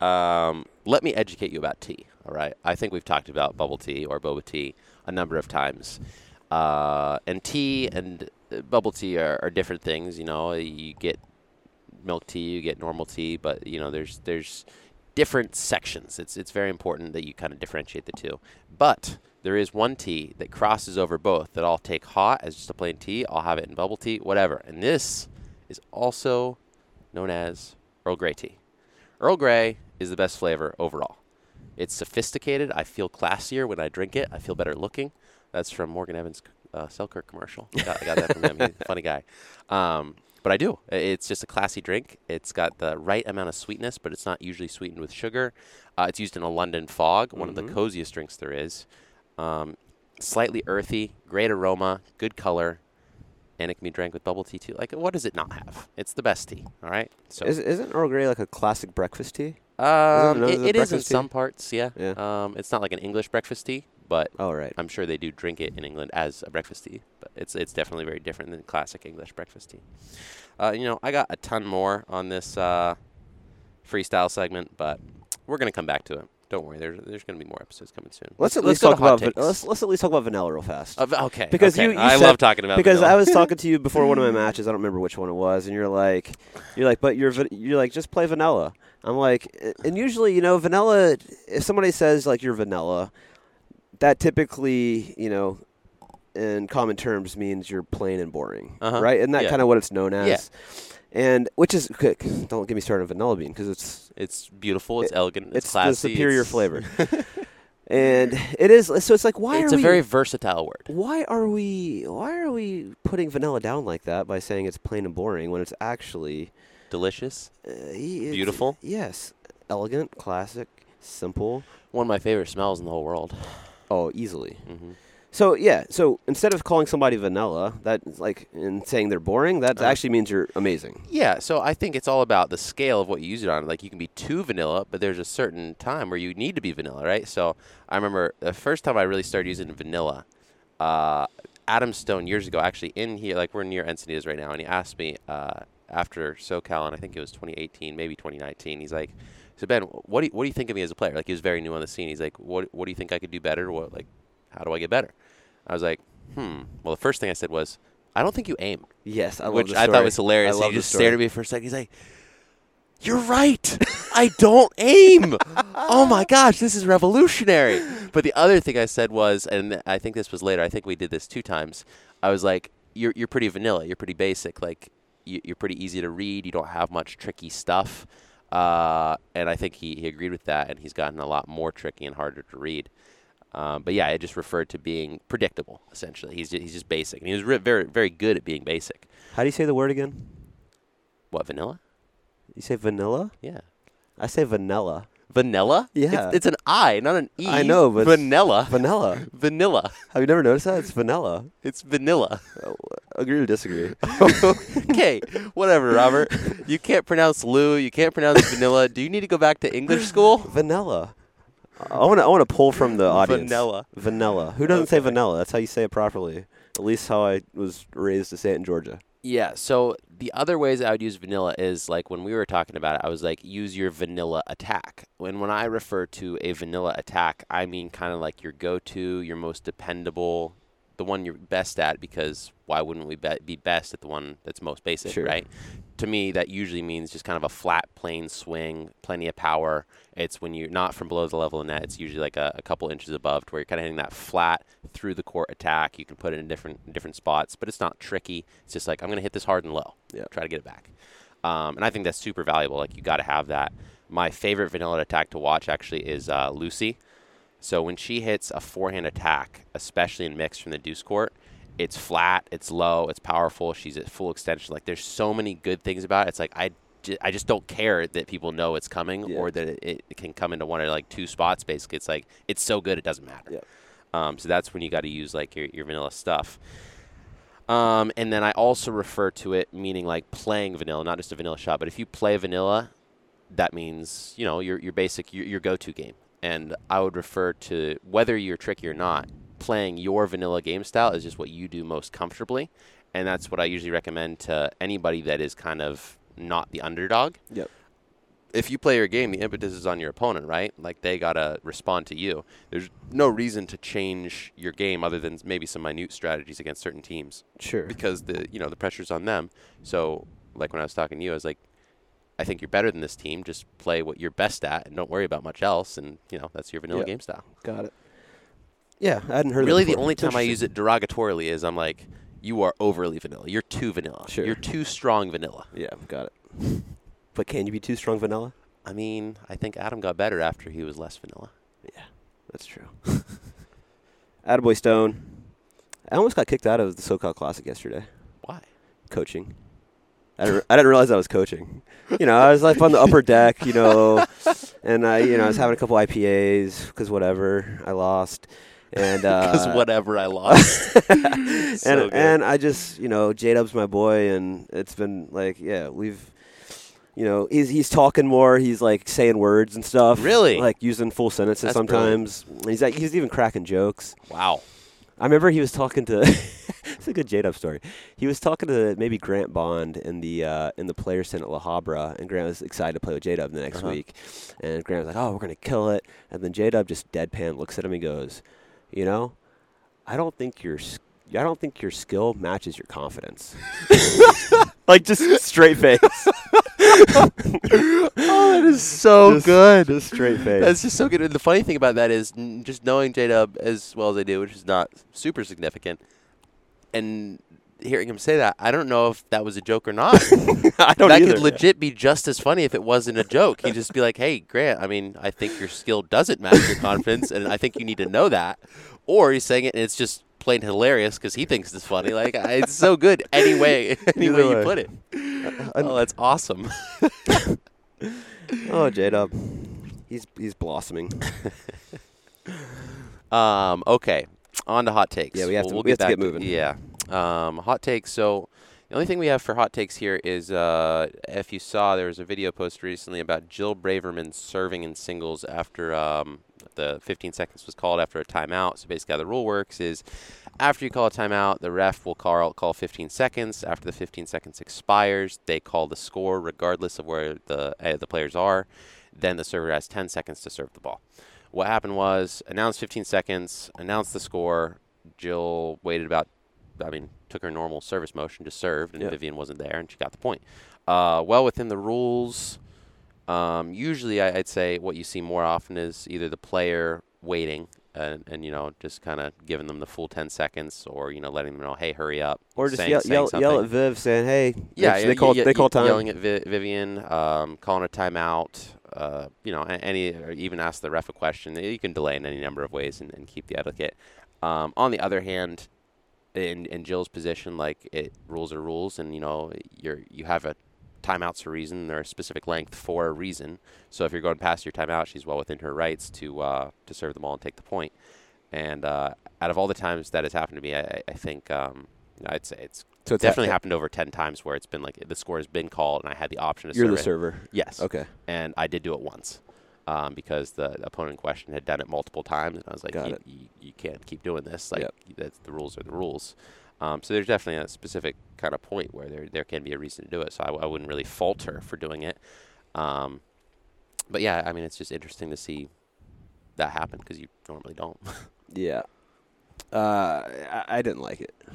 Um, let me educate you about tea. All right. I think we've talked about bubble tea or boba tea a number of times. Uh, and tea and uh, bubble tea are, are different things. You know, you get milk tea, you get normal tea, but you know, there's there's different sections. It's it's very important that you kind of differentiate the two. But there is one tea that crosses over both that I'll take hot as just a plain tea. I'll have it in bubble tea, whatever. And this is also known as Earl Grey tea. Earl Grey is the best flavor overall. It's sophisticated. I feel classier when I drink it. I feel better looking. That's from Morgan Evans' uh, Selkirk commercial. I got, I got that from him. He's a funny guy. Um, but I do. It's just a classy drink. It's got the right amount of sweetness, but it's not usually sweetened with sugar. Uh, it's used in a London fog, one of the Mhm. coziest drinks there is. Um, slightly earthy, great aroma, good color, and it can be drank with bubble tea too. Like, what does it not have? It's the best tea. All right. So Is, isn't Earl Grey like a classic breakfast tea? um, it, as it is in tea? some parts. Yeah. Yeah. Um, it's not like an English breakfast tea, but Oh, right. I'm sure they do drink it in England as a breakfast tea, but it's it's definitely very different than classic English breakfast tea. Uh, you know, I got a ton more on this uh, freestyle segment, but we're gonna come back to it. Don't worry, there's there's gonna be more episodes coming soon. Let's let's least go talk about va- let's, let's at least talk about vanilla real fast. Uh, okay, Because okay. you- you I said- love talking about because vanilla. I was talking to you before one of my matches. I don't remember which one it was, and you're like, you're like, but you're you're like, just play vanilla. I'm like, and usually, you know, vanilla. If somebody says like you're vanilla, that typically, you know, in common terms means you're plain and boring, Uh-huh. right? Isn't that Yeah. kind of what it's known as? Yeah. And which is quick. Don't get me started on vanilla bean because it's it's beautiful, it's it- elegant, it's, it's the superior it's- flavor. and it is. So it's like, why it's are a we? very versatile word. why are we why are we putting vanilla down like that by saying it's plain and boring when it's actually Delicious, uh, it's- Beautiful? yes elegant classic simple one of my favorite smells in the whole world. Oh easily hmm so yeah so instead of calling somebody vanilla that like and saying they're boring that Uh. actually means you're amazing Yeah, so I think it's all about the scale of what you use it on. Like you can be too vanilla, but there's a certain time where you need to be vanilla, right? So I remember the first time I really started using vanilla, uh, Adam Stone years ago, actually in here, like we're near Encinitas right now, and he asked me uh, after SoCal, and I think it was 2018, maybe 2019. He's like, "So Ben, what do you, what do you think of me as a player?" Like he was very new on the scene. He's like, "What what do you think I could do better? What like, how do I get better?" I was like, "Hmm." Well, the first thing I said was, "I don't think you aim." yes i love which I thought was hilarious. He just story. stared at me for a second. He's like, "You're right. I don't aim. oh my gosh, this is revolutionary." But the other thing I said was, and I think this was later. I think we did this two times. I was like, "You're you're pretty vanilla. You're pretty basic. Like you're pretty easy to read. You don't have much tricky stuff." Uh, and I think he, he agreed with that, and he's gotten a lot more tricky and harder to read. Um, but yeah, it just referred to being predictable. Essentially, he's just, he's just basic, and he was re- very very good at being basic. how do you say the word again What vanilla? you say vanilla Yeah. i say vanilla Vanilla? Yeah. It's, it's an I, not an E. I know, but- vanilla. vanilla vanilla. have you never noticed that it's vanilla It's vanilla. Oh, agree or disagree okay, whatever, Robert. You can't pronounce Lou. You can't pronounce vanilla. Do you need to go back to English school? vanilla I want to. I want to pull from the audience. Vanilla. Vanilla. Who doesn't say vanilla? That's how you say it properly. At least how I was raised to say it in Georgia. Yeah. So the other ways I would use vanilla is like when we were talking about it, I was like, use your vanilla attack. When when I refer to a vanilla attack, I mean kind of like your go-to, your most dependable, the one you're best at. Because why wouldn't we be, be best at the one that's most basic, Sure. right? To me, that usually means just kind of a flat, plain swing, plenty of power. It's when you're not from below the level of net. It's usually like a, a couple inches above, to where you're kind of hitting that flat through the court attack. You can put it in different different spots, but it's not tricky. It's just like I'm going to hit this hard and low. Yeah. Try to get it back. Um, and I think that's super valuable. Like you got to have that. My favorite vanilla attack to watch actually is uh, Lucy. So when she hits a forehand attack, especially in mix from the deuce court, it's flat, it's low, it's powerful. She's at full extension. Like there's so many good things about it. It's like I, I just don't care that people know it's coming Yeah. or that it, it can come into one or like two spots. Basically, it's like it's so good it doesn't matter. Yep. Um, so that's when you got to use like your, your vanilla stuff. Um, and then I also refer to it meaning like playing vanilla, not just a vanilla shot. But if you play vanilla, that means you know your your basic your, your go-to game. And I would refer to whether you're tricky or not, playing your vanilla game style is just what you do most comfortably. and that's what I usually recommend to anybody that is kind of not the underdog. Yep. If you play your game, the impetus is on your opponent, right? Like they gotta respond to you. There's no reason to change your game other than maybe some minute strategies against certain teams Sure. because the you know the pressure's on them. So like when I was talking to you, I was like, I think you're better than this team. Just play what you're best at and don't worry about much else. And you know that's your vanilla Yeah. game style. Got it. Yeah, I hadn't heard. really, that the only time I use it derogatorily is I'm like, you are overly vanilla. You're too vanilla. Sure. You're too strong vanilla. Yeah, got it. But can you be too strong vanilla? I mean, I think Adam got better after he was less vanilla. Yeah, that's true. Attaboy Stone. I almost got kicked out of the SoCal Classic yesterday. Why? Coaching. I didn't, I didn't realize I was coaching. You know, I was like on the upper deck, you know, and I, you know, I was having a couple IPAs because whatever, I lost, and Because uh, whatever I lost. and So good. and I just you know J Dub's my boy, and it's been like yeah we've. You know, he's he's talking more. He's like saying words and stuff. Really? Like using full sentences That's sometimes. And He's like he's even cracking jokes. wow. I remember he was talking to. it's a good J Dub story. He was talking to maybe Grant Bond in the uh, in the Players Center at La Habra, and Grant was excited to play with J Dub the next Uh-huh. week. And Grant was like, "Oh, we're gonna kill it." And then J Dub just deadpan looks at him and goes, "You know, I don't think your I don't think your skill matches your confidence." like just straight face. oh, that is so Just- good. Just straight face. That's just so good. And the funny thing about that is n- just knowing J Dub as well as I do, which is not super significant, and hearing him say that, I don't know if that was a joke or not. I don't know. that either. could legit be just as funny if it wasn't a joke. He'd just be like, "Hey, Grant, I mean, I think your skill doesn't match your confidence, and I think you need to know that." Or he's saying it, and it's just plain hilarious because he thinks it's funny. Like it's so good any way, any way you put it. Oh, that's awesome. Oh, J Dub. He's he's blossoming. Um, okay, on to hot takes. Yeah, we have We'll- to- we'll we have to get moving. Yeah, um, hot takes. So the only thing we have for hot takes here is uh, if you saw there was a video post recently about Jill Braverman serving in singles after um, the 15 seconds was called after a timeout. So basically, how the rule works is after you call a timeout, the ref will call call 15 seconds. After the 15 seconds expires, they call the score regardless of where the uh, the players are. Then the server has 10 seconds to serve the ball. What happened was announced 15 seconds, announced the score. Jill waited about, I mean, took her normal service motion, just served, and Yep. Vivian wasn't there, and she got the point. Uh, well within the rules. Um, usually, I, I'd say what you see more often is either the player waiting and, and you know just kind of giving them the full 10 seconds, or you know letting them know, hey, hurry up, Or just saying- yell, saying yell, yell at Viv saying, "Hey, Yeah, they, yeah, call yeah, they call time." Yelling at Vi- Vivian, um, calling a timeout. Uh, you know, any or even ask the ref a question. You can delay in any number of ways and, and keep the etiquette. Um, on the other hand, in in Jill's position, like it rules are rules, and you know you're you have a timeouts for a reason. They're a specific length for a reason. So if you're going past your timeout, she's well within her rights to uh, to serve the ball and take the point. And uh, out of all the times that has happened to me, I, I- think um, I'd say it's so it's definitely ha- happened over 10 times where it's been like the score has been called and I had the option to You're serve the it. server. Yes. Okay, And I did do it once um, because the opponent in question had done it multiple times. And I was like, you, you, you can't keep doing this. Like, Yep. that's, the rules are the rules. Um, so there's definitely a specific kind of point where there, there can be a reason to do it. So I, w- I wouldn't really fault her for doing it. Um, but yeah, I mean, it's just interesting to see that happen because you normally don't. yeah. Uh, I, I didn't like it.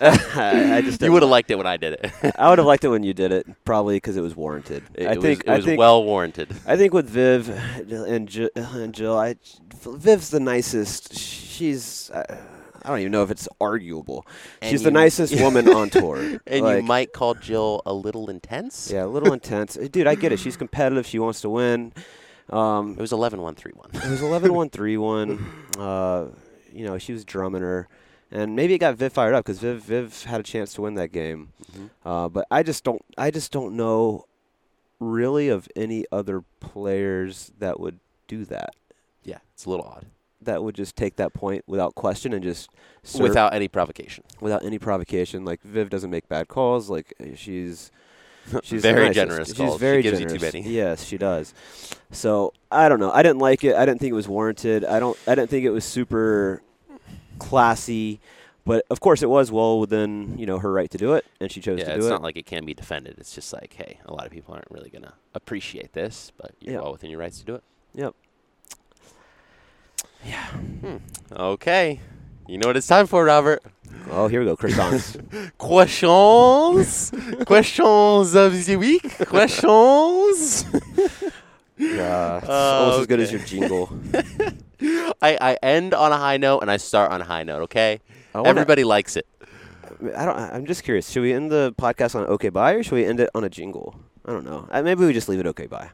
I, I just you would have li- liked it when I did it. I would have liked it when you did it, probably because it was warranted. it, I it think was, it I was think well warranted. I think with Viv and Jill, and Jill I, Viv's the nicest. She's. Uh, I don't even know if it's arguable. And She's the nicest woman on tour. And Like, you might call Jill a little intense. Yeah, a little intense. Uh, Dude, I get it. She's competitive. She wants to win. Um, It was 11 1 3 1. it was 11 1 3 1. You know, she was drumming her. And maybe it got Viv fired up because Viv, Viv had a chance to win that game. Uh, but I just don't. I just don't know, really, of any other players that would do that. Yeah, it's a little odd. That would just take that point without question and just serve Without any provocation. without any provocation. Like Viv doesn't make bad calls. Like she's she's Very generous She's calls. She very gives you too generous. many. Yes, she does. So I don't know. I didn't like it. I didn't think it was warranted. I don't. I didn't think it was super classy. But of course, it was well within you know her right to do it, and she chose Yeah, to do it. It's not like it can be defended. It's just like, hey, a lot of people aren't really gonna appreciate this, but you're Yeah. well within your rights to do it. Yep. Yeah. Hmm. Okay. You know what it's time for, Robert? oh, here we go, croissants. Questions. Questions of the week. Questions. yeah, it's Oh, almost as good as your jingle. I, I end on a high note and I start on a high note. Okay. Everybody likes it. I don't. I'm just curious. Should we end the podcast on okay bye, or should we end it on a jingle? I don't know. Uh, maybe we just leave it okay bye.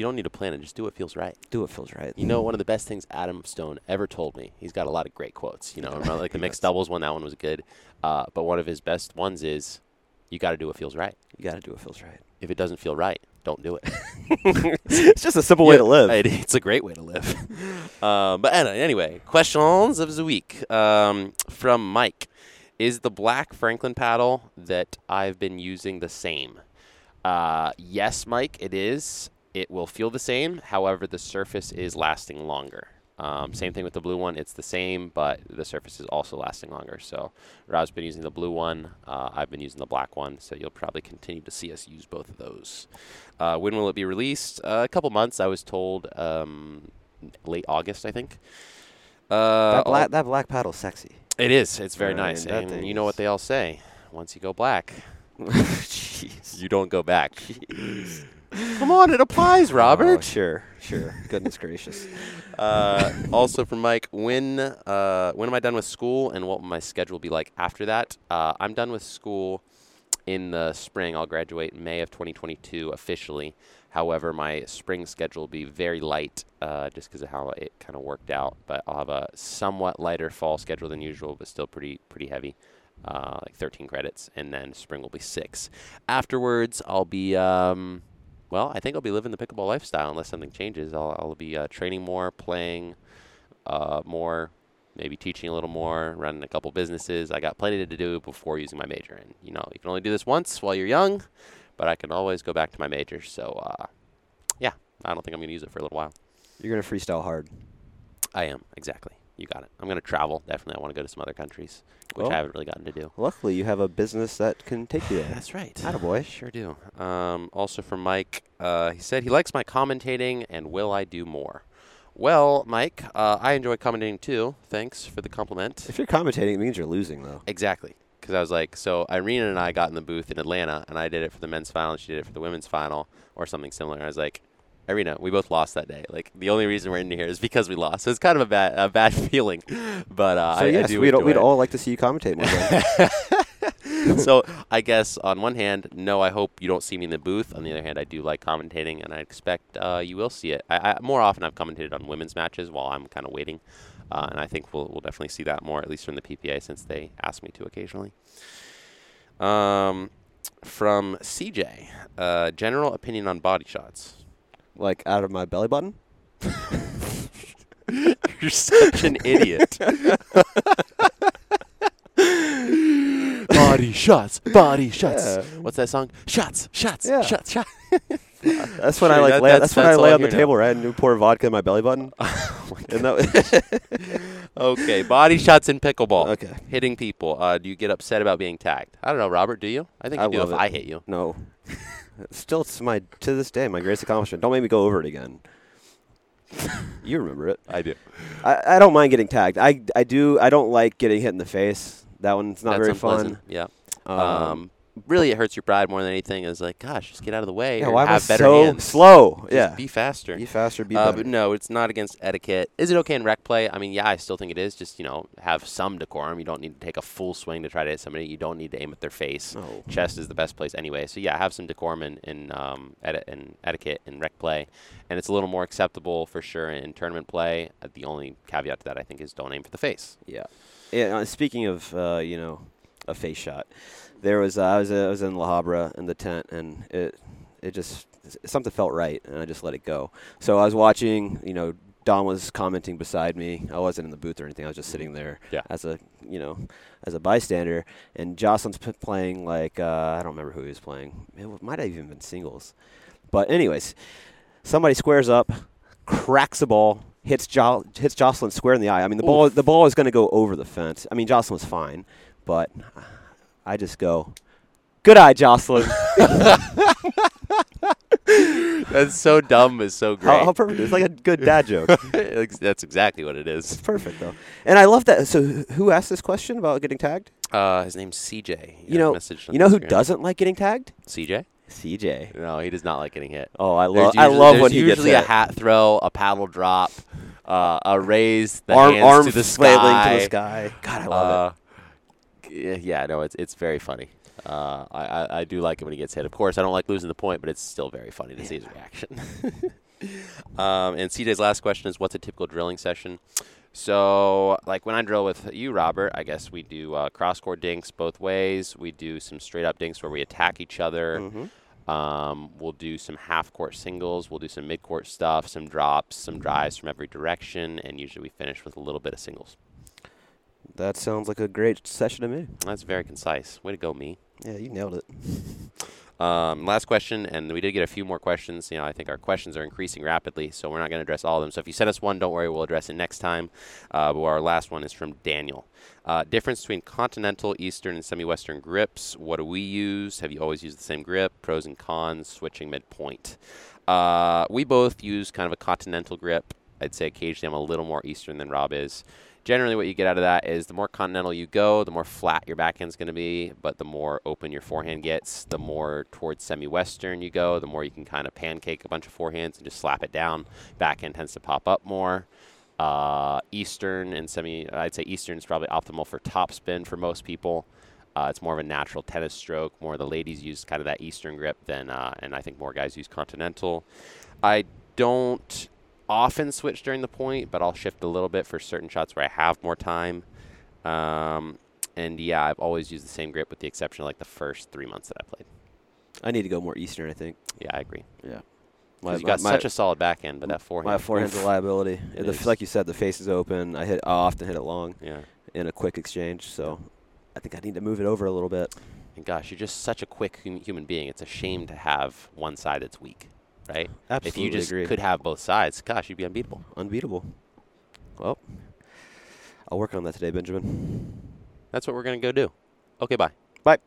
You don't need to plan it. Just do what feels right. Do what feels right. You know, one of the best things Adam Stone ever told me. He's got a lot of great quotes. You know, like the mixed doubles one. That one was good. Uh, but one of his best ones is, "You got to do what feels right. You got to do what feels right. If it doesn't feel right, don't do it." it's just a simple way to live. It- it's a great way to live. um, but anyway, anyway, questions of the week um, from Mike. Is the black Franklin paddle that I've been using the same? Uh, yes, Mike, it is. It will feel the same. However, the surface is lasting longer. Um, same thing with the blue one. It's the same, but the surface is also lasting longer. So Rob's been using the blue one. Uh, I've been using the black one. So you'll probably continue to see us use both of those. Uh, when will it be released? Uh, a couple months. I was told um, late August, I think. Uh, that black that black paddle's sexy. it is. It's very I nice. mean, And you know what they all say. Once you go black, Jeez. you don't go back. Come on, it applies, Oh, Robert. sure, sure. Goodness gracious. Uh, also from Mike, when uh, when am I done with school, and what will my schedule be like after that? Uh, I'm done with school in the spring. I'll graduate in May of 2022 officially. However, my spring schedule will be very light, uh, just because of how it kind of worked out. But I'll have a somewhat lighter fall schedule than usual, but still pretty pretty heavy, uh, like 13 credits, and then spring will be six. Afterwards, I'll be um, well, I think I'll be living the pickleball lifestyle unless something changes. I'll, I'll be uh, training more, playing uh, more, maybe teaching a little more, running a couple businesses. I got plenty to do before using my major. And, you know, you can only do this once while you're young, but I can always go back to my major. So, uh, yeah, I don't think I'm going to use it for a little while. You're gonna freestyle hard. I am, exactly. You got it. I'm going to travel. Definitely. I want to go to some other countries, which Oh. I haven't really gotten to do. Luckily, you have a business that can take you there. That's right. Attaboy. Sure do. Um, also from Mike, uh, he said he likes my commentating and will I do more? Well, Mike, uh, I enjoy commentating too. Thanks for the compliment. If you're commentating, it means you're losing, though. Exactly. Because I was like, so Irina and I got in the booth in Atlanta, and I did it for the men's final, and she did it for the women's final, or something similar. And I was like, Irina, we both lost that day. Like the only reason we're in here is because we lost. So it's kind of a bad, a bad feeling. But uh, so I, yes, I do we'd, enjoy we'd all like to see you commentate more. So I guess on one hand, no, I hope you don't see me in the booth. On the other hand, I do like commentating, and I expect uh, you will see it. I, I, more often, I've commentated on women's matches while I'm kind of waiting, uh, and I think we'll we'll definitely see that more, at least from the PPA, since they ask me to occasionally. Um, from CJ, uh, general opinion on body shots. Like out of my belly button. You're such an idiot. body shots, body shots. Yeah. What's that song? Shots, shots, Yeah. shots, shots. That's when I Sure, like. that- lay, that's- that's, when I lay on the now. table, right, and you pour vodka in my belly button. and that, okay, body shots in pickleball. okay. Hitting people. Uh, do you get upset about being tagged? I don't know, Robert. Do you? I think I do love if it. I hit you. No. Still, it's my to this day my greatest accomplishment. Don't make me go over it again. you remember it. I do. I, I don't mind getting tagged. I, I do. I don't like getting hit in the face. That one's not That's very unpleasant. fun. Yeah. Um, Um, really, it hurts your pride more than anything. Is like, gosh, just get out of the way. yeah, why have better so hands. slow? Just yeah. Be faster. Be faster. Be Uh, better. but no, it's not against etiquette. Is it okay in rec play? I mean, yeah, I still think it is. Just you know, have some decorum. You don't need to take a full swing to try to hit somebody. You don't need to aim at their face. No. Chest is the best place anyway. So yeah, have some decorum in in, um, eti- in etiquette in rec play, and it's a little more acceptable for sure in tournament play. Uh, the only caveat to that I think is don't aim for the face. Yeah. Yeah. Uh, speaking of, uh, you know, a face shot, there was uh, I was uh, I was in La Habra in the tent, and it it just something felt right, and I just let it go. So I was watching, you know. Don was commenting beside me. I wasn't in the booth or anything. I was just sitting there Yeah. as a, you know, as a bystander. And Jocelyn's p- playing like uh, I don't remember who he was playing. It might have even been singles. But anyways, somebody squares up, cracks a ball, hits jo- hits Jocelyn square in the eye. I mean, the ball the ball is going to go over the fence. I mean, Jocelyn was fine, but I just go, good eye, Jocelyn. That's so dumb. Is so great. how, how perfect! It's like a good dad joke. That's exactly what it is. It's perfect though, and I love that. So, who asked this question about getting tagged? Uh, his name's CJ. He You know, you know who doesn't like getting tagged? CJ? CJ. No, he does not like getting hit. Oh, I love I love there's when he gets usually a hat throw, a paddle drop, uh, a raise, the arm hands arm to the sky. to the sky. God, I love Uh, yeah, yeah, no, it's it's very funny. Uh, I, I I do like it when he gets hit. Of course, I don't like losing the point, but it's still very funny to see his reaction. um, and CJ's last question is, what's a typical drilling session? So, like when I drill with you, Robert, I guess we do uh, cross court dinks both ways. We do some straight up dinks where we attack each other. Mhm. Um, we'll do some half court singles. We'll do some mid court stuff, some drops, some drives from every direction, and usually we finish with a little bit of singles. That sounds like a great session to me. That's very concise. Way to go, me. Yeah, you nailed it. Um, last question, and we did get a few more questions. You know, I think our questions are increasing rapidly, so we're not going to address all of them. So if you send us one, don't worry, we'll address it next time. Uh, but our last one is from Daniel. Uh, difference between continental, eastern, and semi-western grips. What do we use? Have you always used the same grip? Pros and cons. Switching midpoint. Uh, we both use kind of a continental grip. I'd say occasionally I'm a little more eastern than Rob is. Generally, what you get out of that is the more continental you go, the more flat your backhand's going to be, but the more open your forehand gets. The more towards semi-western you go, the more you can kind of pancake a bunch of forehands and just slap it down. Backhand tends to pop up more. Uh, eastern and semi, I'd say Eastern is probably optimal for topspin for most people. Uh, it's more of a natural tennis stroke. More of the ladies use kind of that Eastern grip than, uh, and I think more guys use Continental. I don't often switch during the point, but I'll shift a little bit for certain shots where I have more time. Um, and yeah, I've always used the same grip with the exception of like the first three months that I played. I need to go more Eastern. I think. Yeah, I agree. Yeah. 'Cause you got such a solid backhand, but that forehand. my forehand's a liability. It The like you said, the face is open. I hit. I often hit it long Yeah. in a quick exchange. So, I think I need to move it over a little bit. And gosh, you're just such a quick hum- human being. It's a shame to have one side that's weak, right? Absolutely if you just agree. could have both sides, gosh, you'd be unbeatable. Unbeatable. Well, I'll work on that today, Benjamin. That's what we're gonna go do. Okay, bye. Bye.